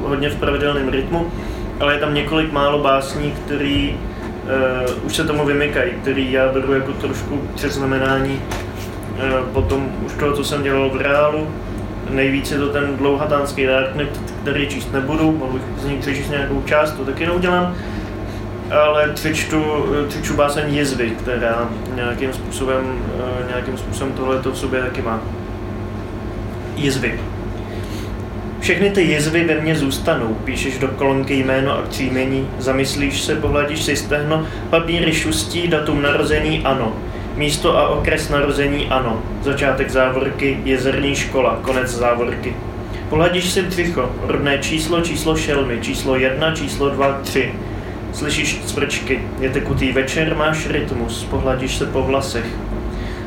Speaker 4: hodně v pravidelném rytmu, ale je tam několik málo básní, které uh, už se tomu vymykají, který já beru jako trošku přeznamenání potom už toho, co jsem dělal v reálu. Nejvíc je to ten dlouhatánský Darknet, který číst nebudu, mohl bych z něj přečíst nějakou část, to taky neudělám ale přečtu, přečtu báseň Jizvy, která nějakým způsobem, nějakým způsobem tohle to v sobě taky má. Jizvy. Všechny ty jizvy ve mně zůstanou, píšeš do kolonky jméno a příjmení, zamyslíš se, pohladíš si stehno, papíry šustí, datum narození ano, místo a okres narození ano, začátek závorky, jezerní škola, konec závorky. Pohladíš si břicho, rodné číslo, číslo šelmy, číslo jedna, číslo dva, tři. Slyšíš cvrčky, je tekutý večer, máš rytmus, pohladíš se po vlasech.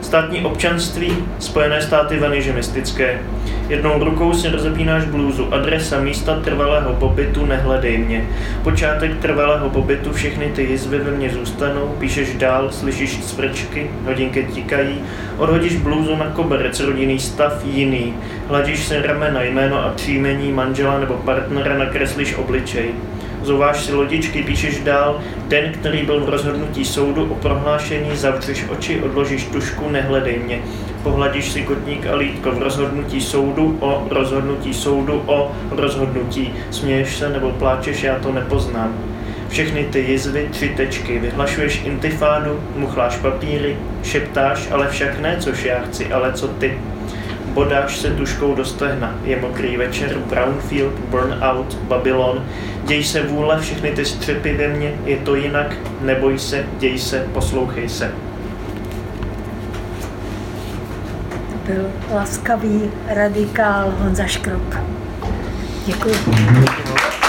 Speaker 4: Státní občanství, Spojené státy vaniže mystické. Jednou rukou si rozepínáš blůzu, adresa místa trvalého pobytu, nehledej mě. Počátek trvalého pobytu, všechny ty jizvy ve mně zůstanou, píšeš dál, slyšíš cvrčky, hodinky tikají, odhodíš blůzu na koberec, rodinný stav jiný, hladíš se ramena, jméno a příjmení manžela nebo partnera, nakreslíš obličej. Zouváš si lodičky, píšeš dál, den, který byl v rozhodnutí soudu o prohlášení, zavřeš oči, odložíš tušku, nehledej mě. Pohladíš si kotník a lítko v rozhodnutí soudu o rozhodnutí soudu o rozhodnutí. Směješ se nebo pláčeš, já to nepoznám. Všechny ty jizvy, tři tečky, vyhlašuješ intifádu, muchláš papíry, šeptáš, ale však ne, což já chci, ale co ty. Bodáš se tuškou do stehna, je mokrý večer, Brownfield, Burnout, Babylon, děj se vůle, všechny ty střepy ve mně, je to jinak, neboj se, děj se, poslouchej se.
Speaker 3: Byl laskavý radikál Honza Škrop. Děkuji.
Speaker 4: Děkuji.